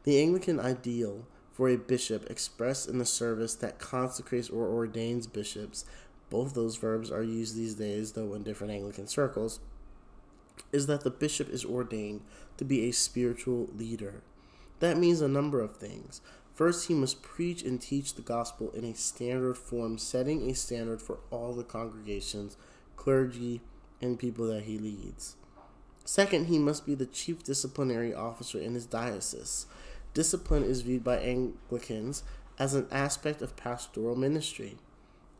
The Anglican ideal for a bishop expressed in the service that consecrates or ordains bishops, both those verbs are used these days, though in different Anglican circles, is that the bishop is ordained to be a spiritual leader. That means a number of things. First, he must preach and teach the gospel in a standard form, setting a standard for all the congregations, clergy, and people that he leads. Second, he must be the chief disciplinary officer in his diocese. Discipline is viewed by Anglicans as an aspect of pastoral ministry.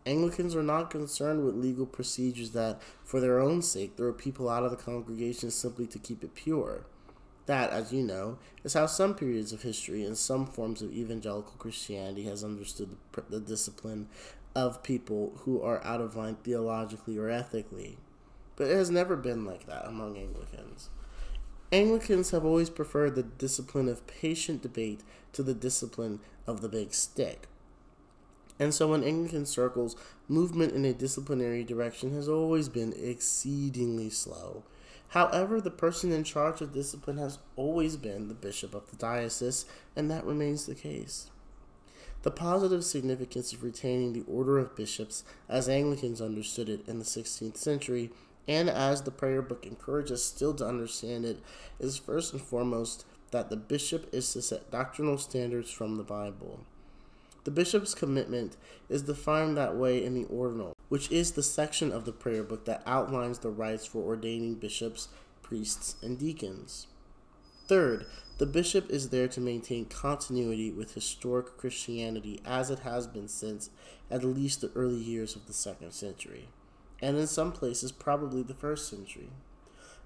Anglicans are not concerned with legal procedures that, for their own sake, throw people out of the congregation simply to keep it pure. That, as you know, is how some periods of history and some forms of evangelical Christianity has understood the, the discipline of people who are out of line theologically or ethically. But it has never been like that among Anglicans. Anglicans have always preferred the discipline of patient debate to the discipline of the big stick. And so, in Anglican circles, movement in a disciplinary direction has always been exceedingly slow. However, the person in charge of discipline has always been the bishop of the diocese, and that remains the case. The positive significance of retaining the order of bishops, as Anglicans understood it in the 16th century, and as the prayer book encourages still to understand it, is first and foremost that the bishop is to set doctrinal standards from the Bible. The bishop's commitment is defined that way in the ordinal, which is the section of the prayer book that outlines the rites for ordaining bishops, priests, and deacons. Third, the bishop is there to maintain continuity with historic Christianity as it has been since at least the early years of the second century and in some places, probably the first century.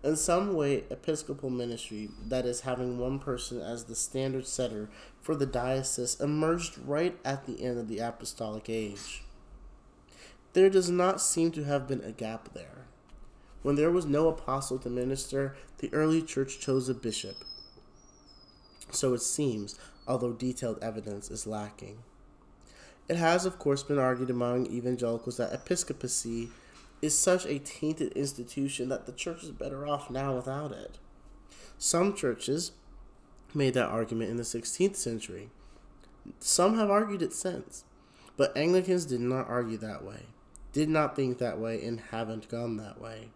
In some way, episcopal ministry, that is, having one person as the standard setter for the diocese, emerged right at the end of the apostolic age. There does not seem to have been a gap there. When there was no apostle to minister, the early church chose a bishop. So it seems, although detailed evidence is lacking. It has, of course, been argued among evangelicals that episcopacy is such a tainted institution that the church is better off now without it. Some churches made that argument in the 16th century. Some have argued it since. But Anglicans did not argue that way, did not think that way, and haven't gone that way.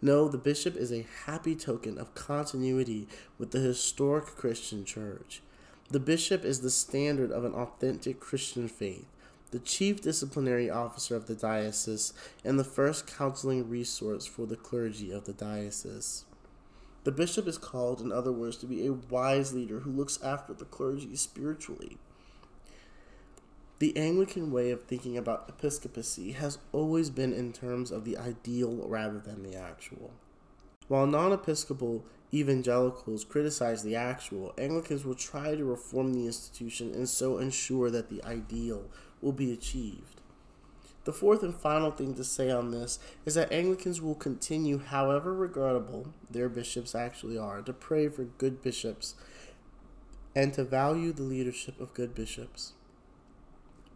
No, the bishop is a happy token of continuity with the historic Christian church. The bishop is the standard of an authentic Christian faith the chief disciplinary officer of the diocese, and the first counseling resource for the clergy of the diocese. The bishop is called, in other words, to be a wise leader who looks after the clergy spiritually. The Anglican way of thinking about episcopacy has always been in terms of the ideal rather than the actual. While non episcopal evangelicals criticize the actual, Anglicans will try to reform the institution and so ensure that the ideal will be achieved. The fourth and final thing to say on this is that Anglicans will continue, however regrettable their bishops actually are, to pray for good bishops and to value the leadership of good bishops.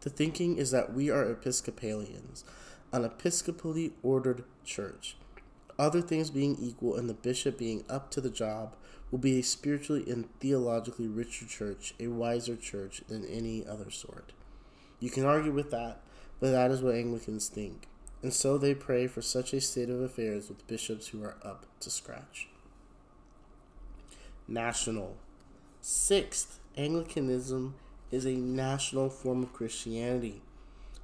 The thinking is that we are Episcopalians, an episcopally ordered church. Other things being equal and the bishop being up to the job, will be a spiritually and theologically richer church, a wiser church than any other sort. You can argue with that, but that is what Anglicans think, and so they pray for such a state of affairs with bishops who are up to scratch. National. Sixth, Anglicanism is a national form of Christianity.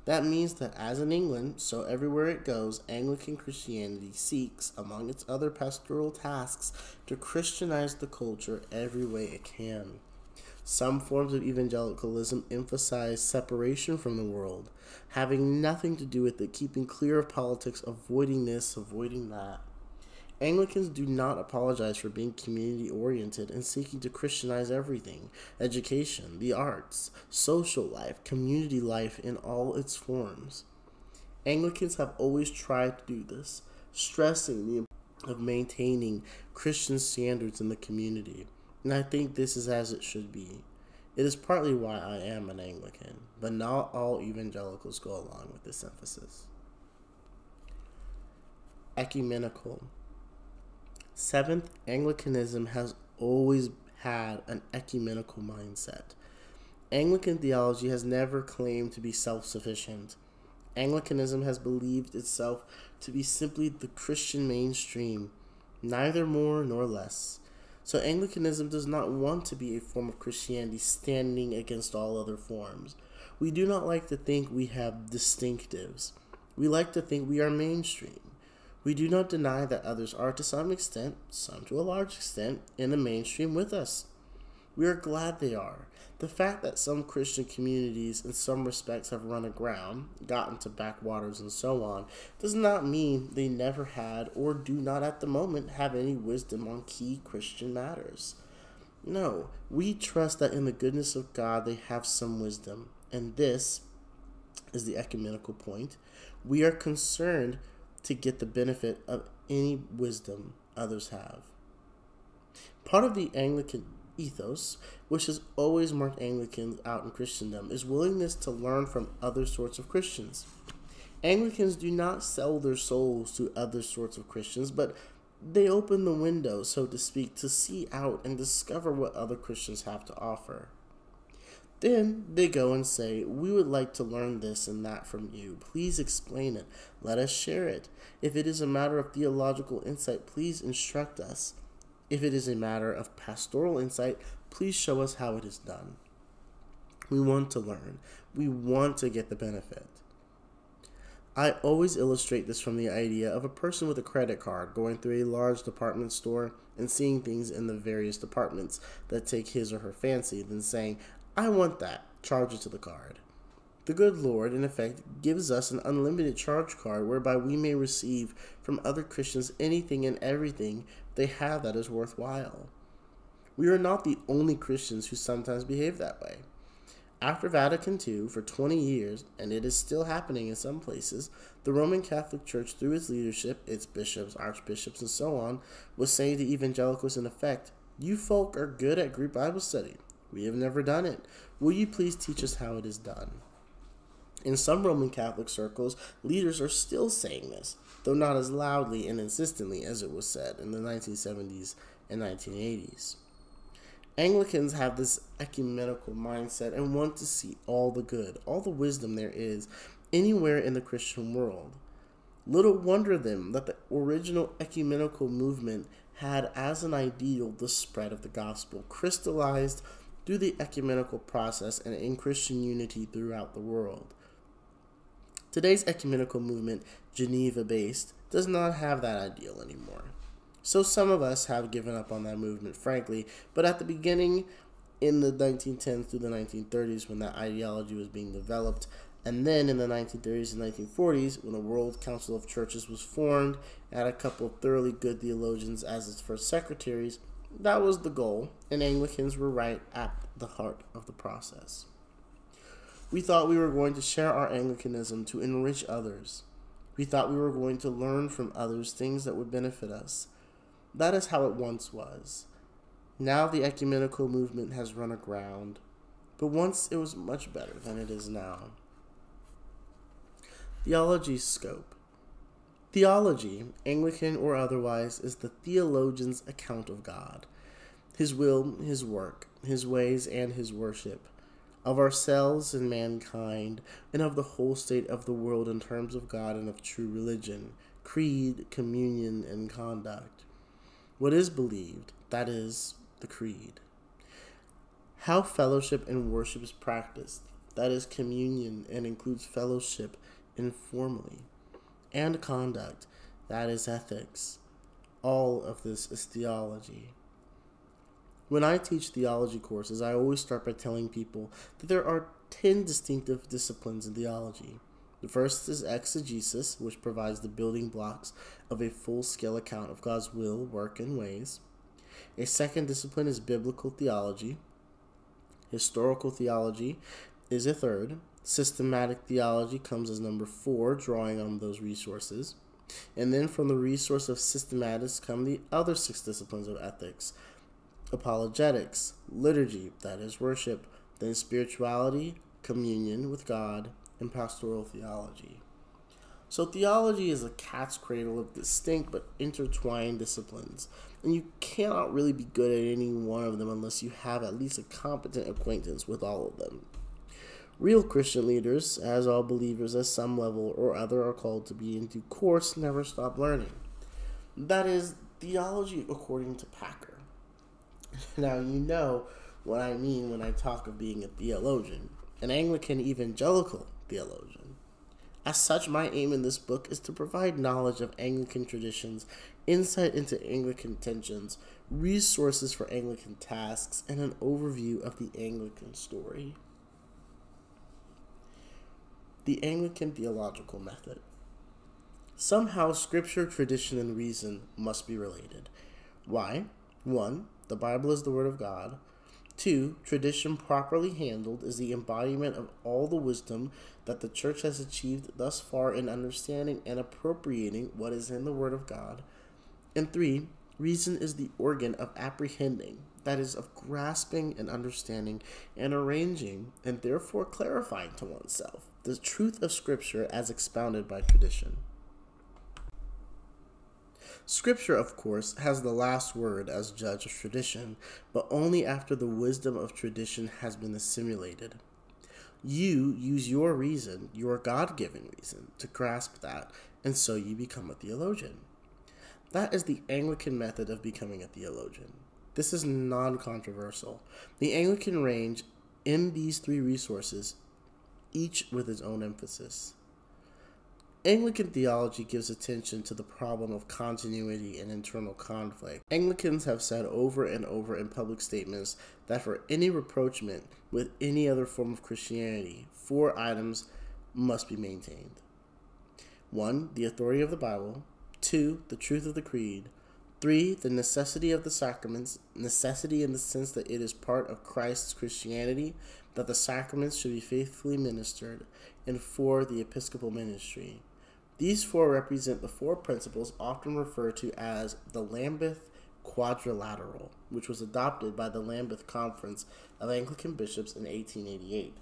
That means that as in England, so everywhere it goes, Anglican Christianity seeks, among its other pastoral tasks, to Christianize the culture every way it can. Some forms of evangelicalism emphasize separation from the world, having nothing to do with it, keeping clear of politics, avoiding this, avoiding that. Anglicans do not apologize for being community oriented and seeking to Christianize everything education, the arts, social life, community life in all its forms. Anglicans have always tried to do this, stressing the importance of maintaining Christian standards in the community and I think this is as it should be. It is partly why I am an Anglican, but not all evangelicals go along with this emphasis. Ecumenical. Seventh, Anglicanism has always had an ecumenical mindset. Anglican theology has never claimed to be self sufficient. Anglicanism has believed itself to be simply the Christian mainstream, neither more nor less. So Anglicanism does not want to be a form of Christianity standing against all other forms. We do not like to think we have distinctives. We like to think we are mainstream. We do not deny that others are to some extent, some to a large extent, in the mainstream with us. We are glad they are. The fact that some Christian communities, in some respects, have run aground, gotten to backwaters, and so on, does not mean they never had or do not at the moment have any wisdom on key Christian matters. No, we trust that in the goodness of God they have some wisdom, and this is the ecumenical point. We are concerned to get the benefit of any wisdom others have. Part of the Anglican ethos, which has always marked Anglicans out in Christendom, is willingness to learn from other sorts of Christians. Anglicans do not sell their souls to other sorts of Christians, but they open the window, so to speak, to see out and discover what other Christians have to offer. Then they go and say, We would like to learn this and that from you. Please explain it. Let us share it. If it is a matter of theological insight, please instruct us. If it is a matter of pastoral insight, please show us how it is done. We want to learn. We want to get the benefit. I always illustrate this from the idea of a person with a credit card going through a large department store and seeing things in the various departments that take his or her fancy, then saying, I want that, charge it to the card. The good Lord, in effect, gives us an unlimited charge card whereby we may receive from other Christians anything and everything they have that is worthwhile. We are not the only Christians who sometimes behave that way. After Vatican II, for 20 years, and it is still happening in some places, the Roman Catholic Church, through its leadership, its bishops, archbishops, and so on, was saying to evangelicals in effect, You folk are good at group Bible study. We have never done it. Will you please teach us how it is done? In some Roman Catholic circles, leaders are still saying this, though not as loudly and insistently as it was said in the 1970s and 1980s. Anglicans have this ecumenical mindset and want to see all the good, all the wisdom there is anywhere in the Christian world. Little wonder then that the original ecumenical movement had as an ideal the spread of the gospel, crystallized through the ecumenical process and in Christian unity throughout the world. Today's ecumenical movement, Geneva based, does not have that ideal anymore. So some of us have given up on that movement, frankly, but at the beginning, in the 1910s through the 1930s, when that ideology was being developed, and then in the 1930s and 1940s, when the World Council of Churches was formed, had a couple of thoroughly good theologians as its first secretaries, that was the goal, and Anglicans were right at the heart of the process. We thought we were going to share our Anglicanism to enrich others. We thought we were going to learn from others things that would benefit us. That is how it once was. Now the ecumenical movement has run aground, but once it was much better than it is now. Theology's scope. Theology, Anglican or otherwise, is the theologian's account of God, his will, his work, his ways, and his worship of ourselves and mankind, and of the whole state of the world in terms of God and of true religion, creed, communion, and conduct. What is believed, that is, the creed. How fellowship and worship is practiced, that is, communion, and includes fellowship informally. And conduct, that is, ethics. All of this is theology. When I teach theology courses, I always start by telling people that there are 10 distinctive disciplines in theology. The first is exegesis, which provides the building blocks of a full scale account of God's will, work, and ways. A second discipline is biblical theology. Historical theology is a third. Systematic theology comes as number four, drawing on those resources. And then from the resource of systematics come the other six disciplines of ethics apologetics, liturgy, that is worship, then spirituality, communion with God, and pastoral theology. So, theology is a cat's cradle of distinct but intertwined disciplines, and you cannot really be good at any one of them unless you have at least a competent acquaintance with all of them. Real Christian leaders, as all believers at some level or other are called to be in due course, never stop learning. That is, theology according to Packer. Now, you know what I mean when I talk of being a theologian, an Anglican evangelical theologian. As such, my aim in this book is to provide knowledge of Anglican traditions, insight into Anglican tensions, resources for Anglican tasks, and an overview of the Anglican story. The Anglican Theological Method. Somehow, scripture, tradition, and reason must be related. Why? 1. The Bible is the Word of God. Two, tradition properly handled is the embodiment of all the wisdom that the church has achieved thus far in understanding and appropriating what is in the Word of God. And three, reason is the organ of apprehending, that is, of grasping and understanding and arranging and therefore clarifying to oneself the truth of Scripture as expounded by tradition. Scripture, of course, has the last word as judge of tradition, but only after the wisdom of tradition has been assimilated. You use your reason, your God given reason, to grasp that, and so you become a theologian. That is the Anglican method of becoming a theologian. This is non controversial. The Anglican range in these three resources, each with its own emphasis. Anglican theology gives attention to the problem of continuity and internal conflict. Anglicans have said over and over in public statements that for any rapprochement with any other form of Christianity, four items must be maintained. One, the authority of the Bible. Two, the truth of the creed. Three, the necessity of the sacraments, necessity in the sense that it is part of Christ's Christianity, that the sacraments should be faithfully ministered. And four, the episcopal ministry. These four represent the four principles often referred to as the Lambeth Quadrilateral, which was adopted by the Lambeth Conference of Anglican Bishops in 1888.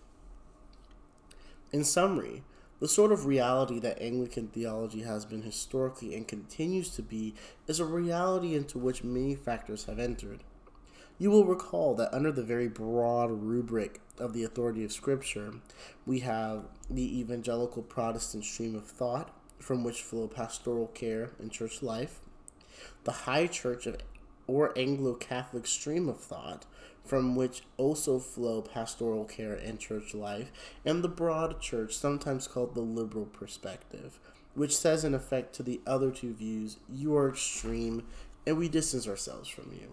In summary, the sort of reality that Anglican theology has been historically and continues to be is a reality into which many factors have entered. You will recall that under the very broad rubric of the authority of Scripture, we have the evangelical Protestant stream of thought, from which flow pastoral care and church life, the High Church of or Anglo Catholic stream of thought, from which also flow pastoral care and church life, and the broad church, sometimes called the liberal perspective, which says in effect to the other two views, you are extreme and we distance ourselves from you.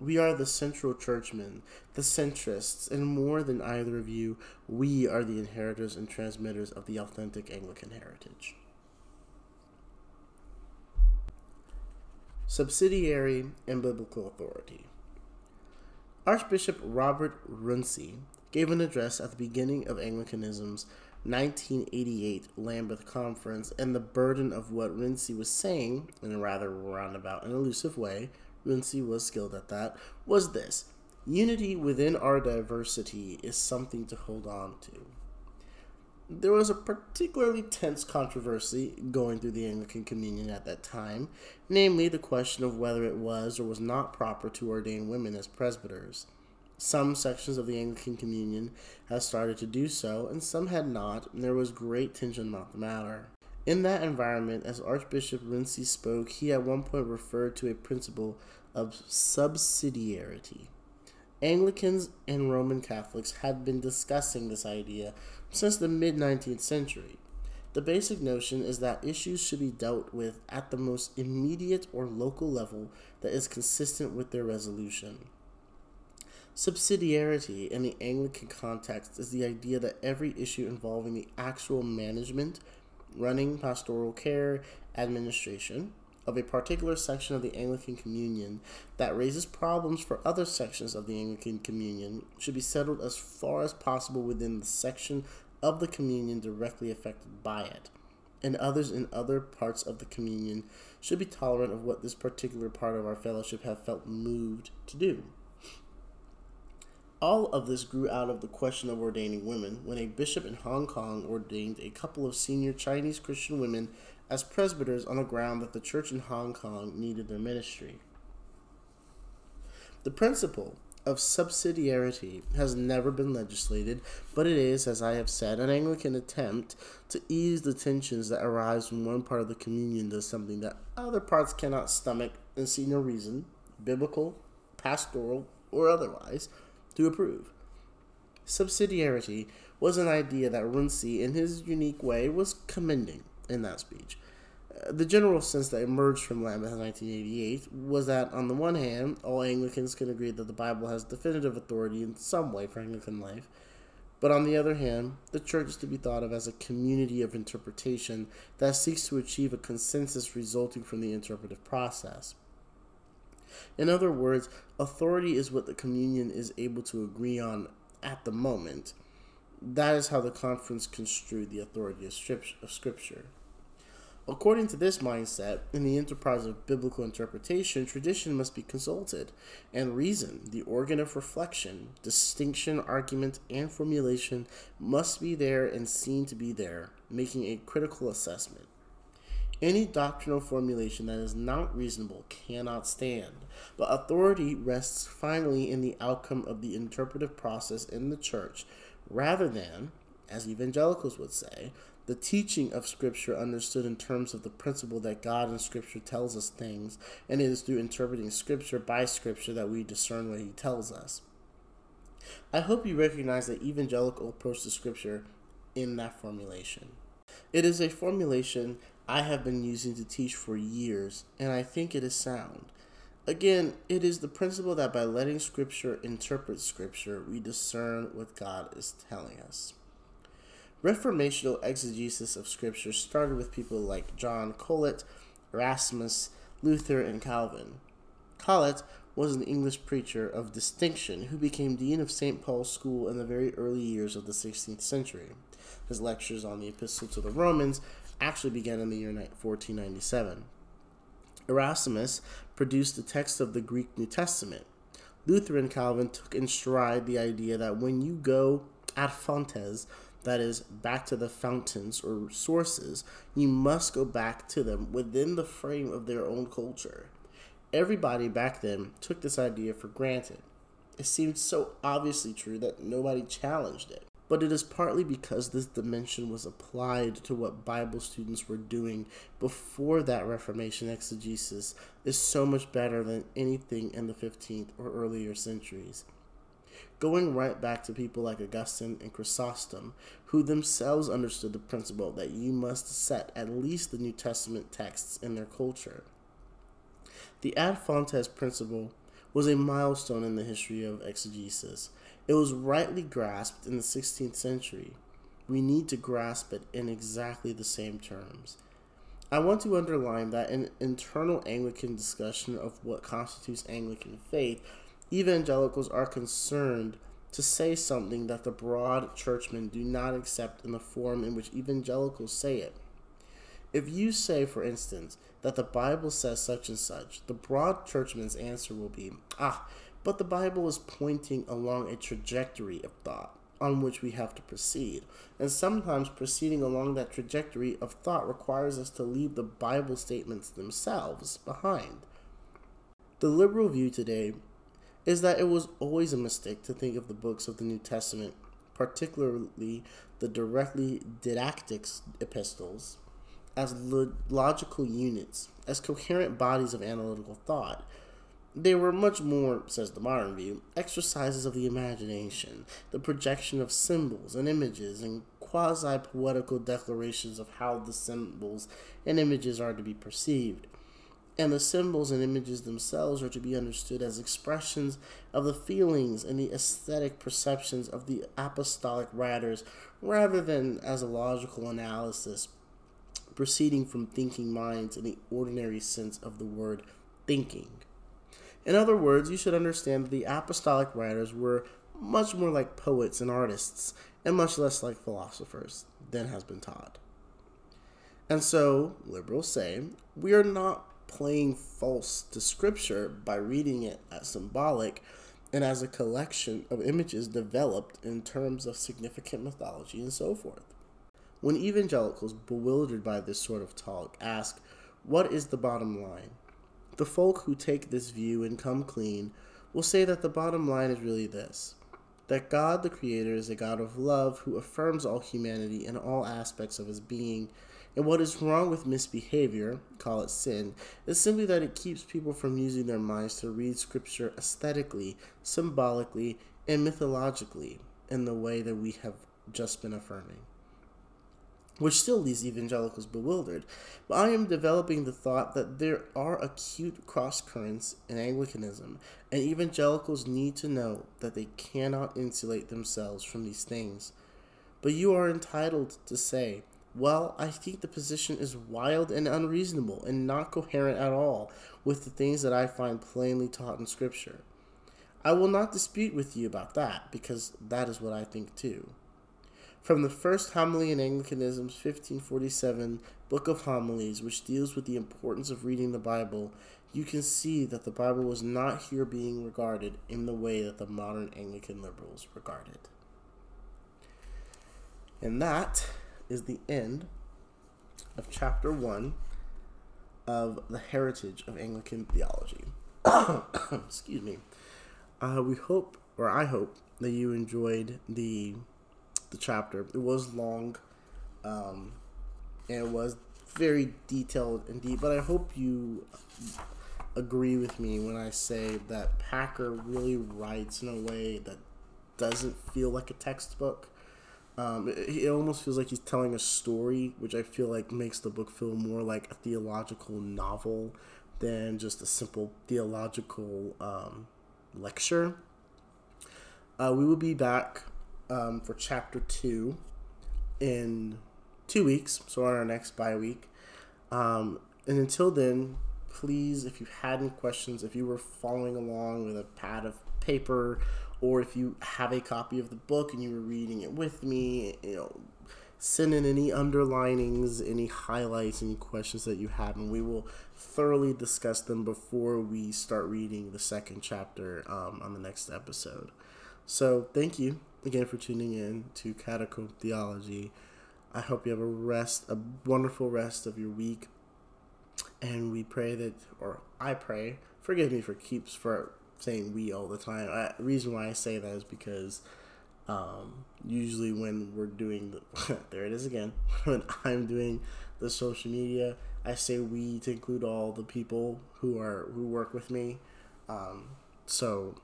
We are the central churchmen, the centrists, and more than either of you, we are the inheritors and transmitters of the authentic Anglican heritage. Subsidiarity and Biblical Authority Archbishop Robert Runcie gave an address at the beginning of Anglicanism's 1988 Lambeth Conference, and the burden of what Runcie was saying, in a rather roundabout and elusive way, Runcie was skilled at that, was this Unity within our diversity is something to hold on to. There was a particularly tense controversy going through the Anglican Communion at that time, namely the question of whether it was or was not proper to ordain women as presbyters. Some sections of the Anglican Communion had started to do so, and some had not, and there was great tension about the matter. In that environment, as Archbishop Runcie spoke, he at one point referred to a principle of subsidiarity. Anglicans and Roman Catholics had been discussing this idea since the mid 19th century. The basic notion is that issues should be dealt with at the most immediate or local level that is consistent with their resolution. Subsidiarity in the Anglican context is the idea that every issue involving the actual management, running pastoral care, administration of a particular section of the Anglican Communion that raises problems for other sections of the Anglican Communion should be settled as far as possible within the section of the communion directly affected by it, and others in other parts of the communion should be tolerant of what this particular part of our fellowship have felt moved to do. All of this grew out of the question of ordaining women when a bishop in Hong Kong ordained a couple of senior Chinese Christian women as presbyters on the ground that the church in Hong Kong needed their ministry. The principle of subsidiarity has never been legislated, but it is, as I have said, an Anglican attempt to ease the tensions that arise when one part of the communion does something that other parts cannot stomach and see no reason, biblical, pastoral, or otherwise, to approve. Subsidiarity was an idea that Runcie, in his unique way, was commending in that speech. Uh, the general sense that emerged from Lambeth in 1988 was that, on the one hand, all Anglicans can agree that the Bible has definitive authority in some way for Anglican life, but on the other hand, the church is to be thought of as a community of interpretation that seeks to achieve a consensus resulting from the interpretive process. In other words, authority is what the communion is able to agree on at the moment. That is how the conference construed the authority of Scripture. According to this mindset, in the enterprise of biblical interpretation, tradition must be consulted, and reason, the organ of reflection, distinction, argument, and formulation, must be there and seen to be there, making a critical assessment. Any doctrinal formulation that is not reasonable cannot stand, but authority rests finally in the outcome of the interpretive process in the church rather than, as evangelicals would say, the teaching of Scripture understood in terms of the principle that God in Scripture tells us things, and it is through interpreting Scripture by Scripture that we discern what He tells us. I hope you recognize the evangelical approach to Scripture in that formulation. It is a formulation I have been using to teach for years, and I think it is sound. Again, it is the principle that by letting Scripture interpret Scripture, we discern what God is telling us. Reformational exegesis of Scripture started with people like John Colet, Erasmus, Luther, and Calvin. Colet was an English preacher of distinction who became dean of St. Paul's School in the very early years of the 16th century. His lectures on the Epistle to the Romans actually began in the year 1497. Erasmus produced the text of the Greek New Testament. Luther and Calvin took in stride the idea that when you go ad fontes, that is, back to the fountains or sources, you must go back to them within the frame of their own culture. Everybody back then took this idea for granted. It seemed so obviously true that nobody challenged it. but it is partly because this dimension was applied to what Bible students were doing before that Reformation exegesis is so much better than anything in the 15th or earlier centuries. Going right back to people like Augustine and Chrysostom, who themselves understood the principle that you must set at least the New Testament texts in their culture. The ad fontes principle was a milestone in the history of exegesis it was rightly grasped in the 16th century. We need to grasp it in exactly the same terms. I want to underline that in internal Anglican discussion of what constitutes Anglican faith, evangelicals are concerned to say something that the broad churchmen do not accept in the form in which evangelicals say it. If you say, for instance, that the Bible says such and such, the broad churchman's answer will be, ah, but the Bible is pointing along a trajectory of thought on which we have to proceed. And sometimes proceeding along that trajectory of thought requires us to leave the Bible statements themselves behind. The liberal view today is that it was always a mistake to think of the books of the New Testament, particularly the directly didactic epistles, as logical units, as coherent bodies of analytical thought they were much more, says the modern view, exercises of the imagination, the projection of symbols and images, and quasi poetical declarations of how the symbols and images are to be perceived. And the symbols and images themselves are to be understood as expressions of the feelings and the aesthetic perceptions of the apostolic writers rather than as a logical analysis proceeding from thinking minds in the ordinary sense of the word thinking. In other words, you should understand that the apostolic writers were much more like poets and artists, and much less like philosophers than has been taught. And so, liberals say, we are not playing false to Scripture by reading it as symbolic and as a collection of images developed in terms of significant mythology and so forth. When evangelicals, bewildered by this sort of talk, ask, What is the bottom line? The folk who take this view and come clean will say that the bottom line is really this that God the Creator is a God of love who affirms all humanity in all aspects of his being. And what is wrong with misbehavior, call it sin, is simply that it keeps people from using their minds to read Scripture aesthetically, symbolically, and mythologically in the way that we have just been affirming which still leaves evangelicals bewildered. But I am developing the thought that there are acute cross currents in Anglicanism, and evangelicals need to know that they cannot insulate themselves from these things. But you are entitled to say, well, I think the position is wild and unreasonable and not coherent at all with the things that I find plainly taught in Scripture. I will not dispute with you about that because that is what I think too. From the first homily in Anglicanism's 1547 Book of Homilies, which deals with the importance of reading the Bible, you can see that the Bible was not here being regarded in the way that the modern Anglican liberals regard it. And that is the end of chapter 1 of the heritage of Anglican theology. Excuse me. Uh, we hope, or I hope, that you enjoyed the the chapter. It was long, um, and it was very detailed and deep. But I hope you agree with me when I say that Packer really writes in a way that doesn't feel like a textbook. Um, it, it, almost feels like he's telling a story, which I feel like makes the book feel more like a theological novel than just a simple theological um, lecture. Uh, we will be back um, for chapter two in two weeks, so on our next bye week. Um, and until then, please, if you had any questions, if you were following along with a pad of paper, or if you have a copy of the book and you were reading it with me, you know, send in any underlinings, any highlights, any questions that you have, and we will thoroughly discuss them before we start reading the second chapter um, on the next episode. So, thank you again for tuning in to Catacomb Theology. I hope you have a rest, a wonderful rest of your week. And we pray that, or I pray, forgive me for keeps for saying we all the time. I, reason why I say that is because Um, usually when we're doing the, there it is again when i'm doing the social media i say we to include all the people who are who work with me. Um, so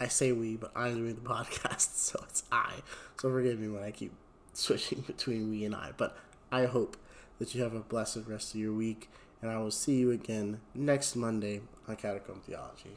i say we but i'm doing the podcast so it's i. So forgive me when i keep switching between we and i but i hope that you have a blessed rest of your week and i will see you again next monday on catacomb theology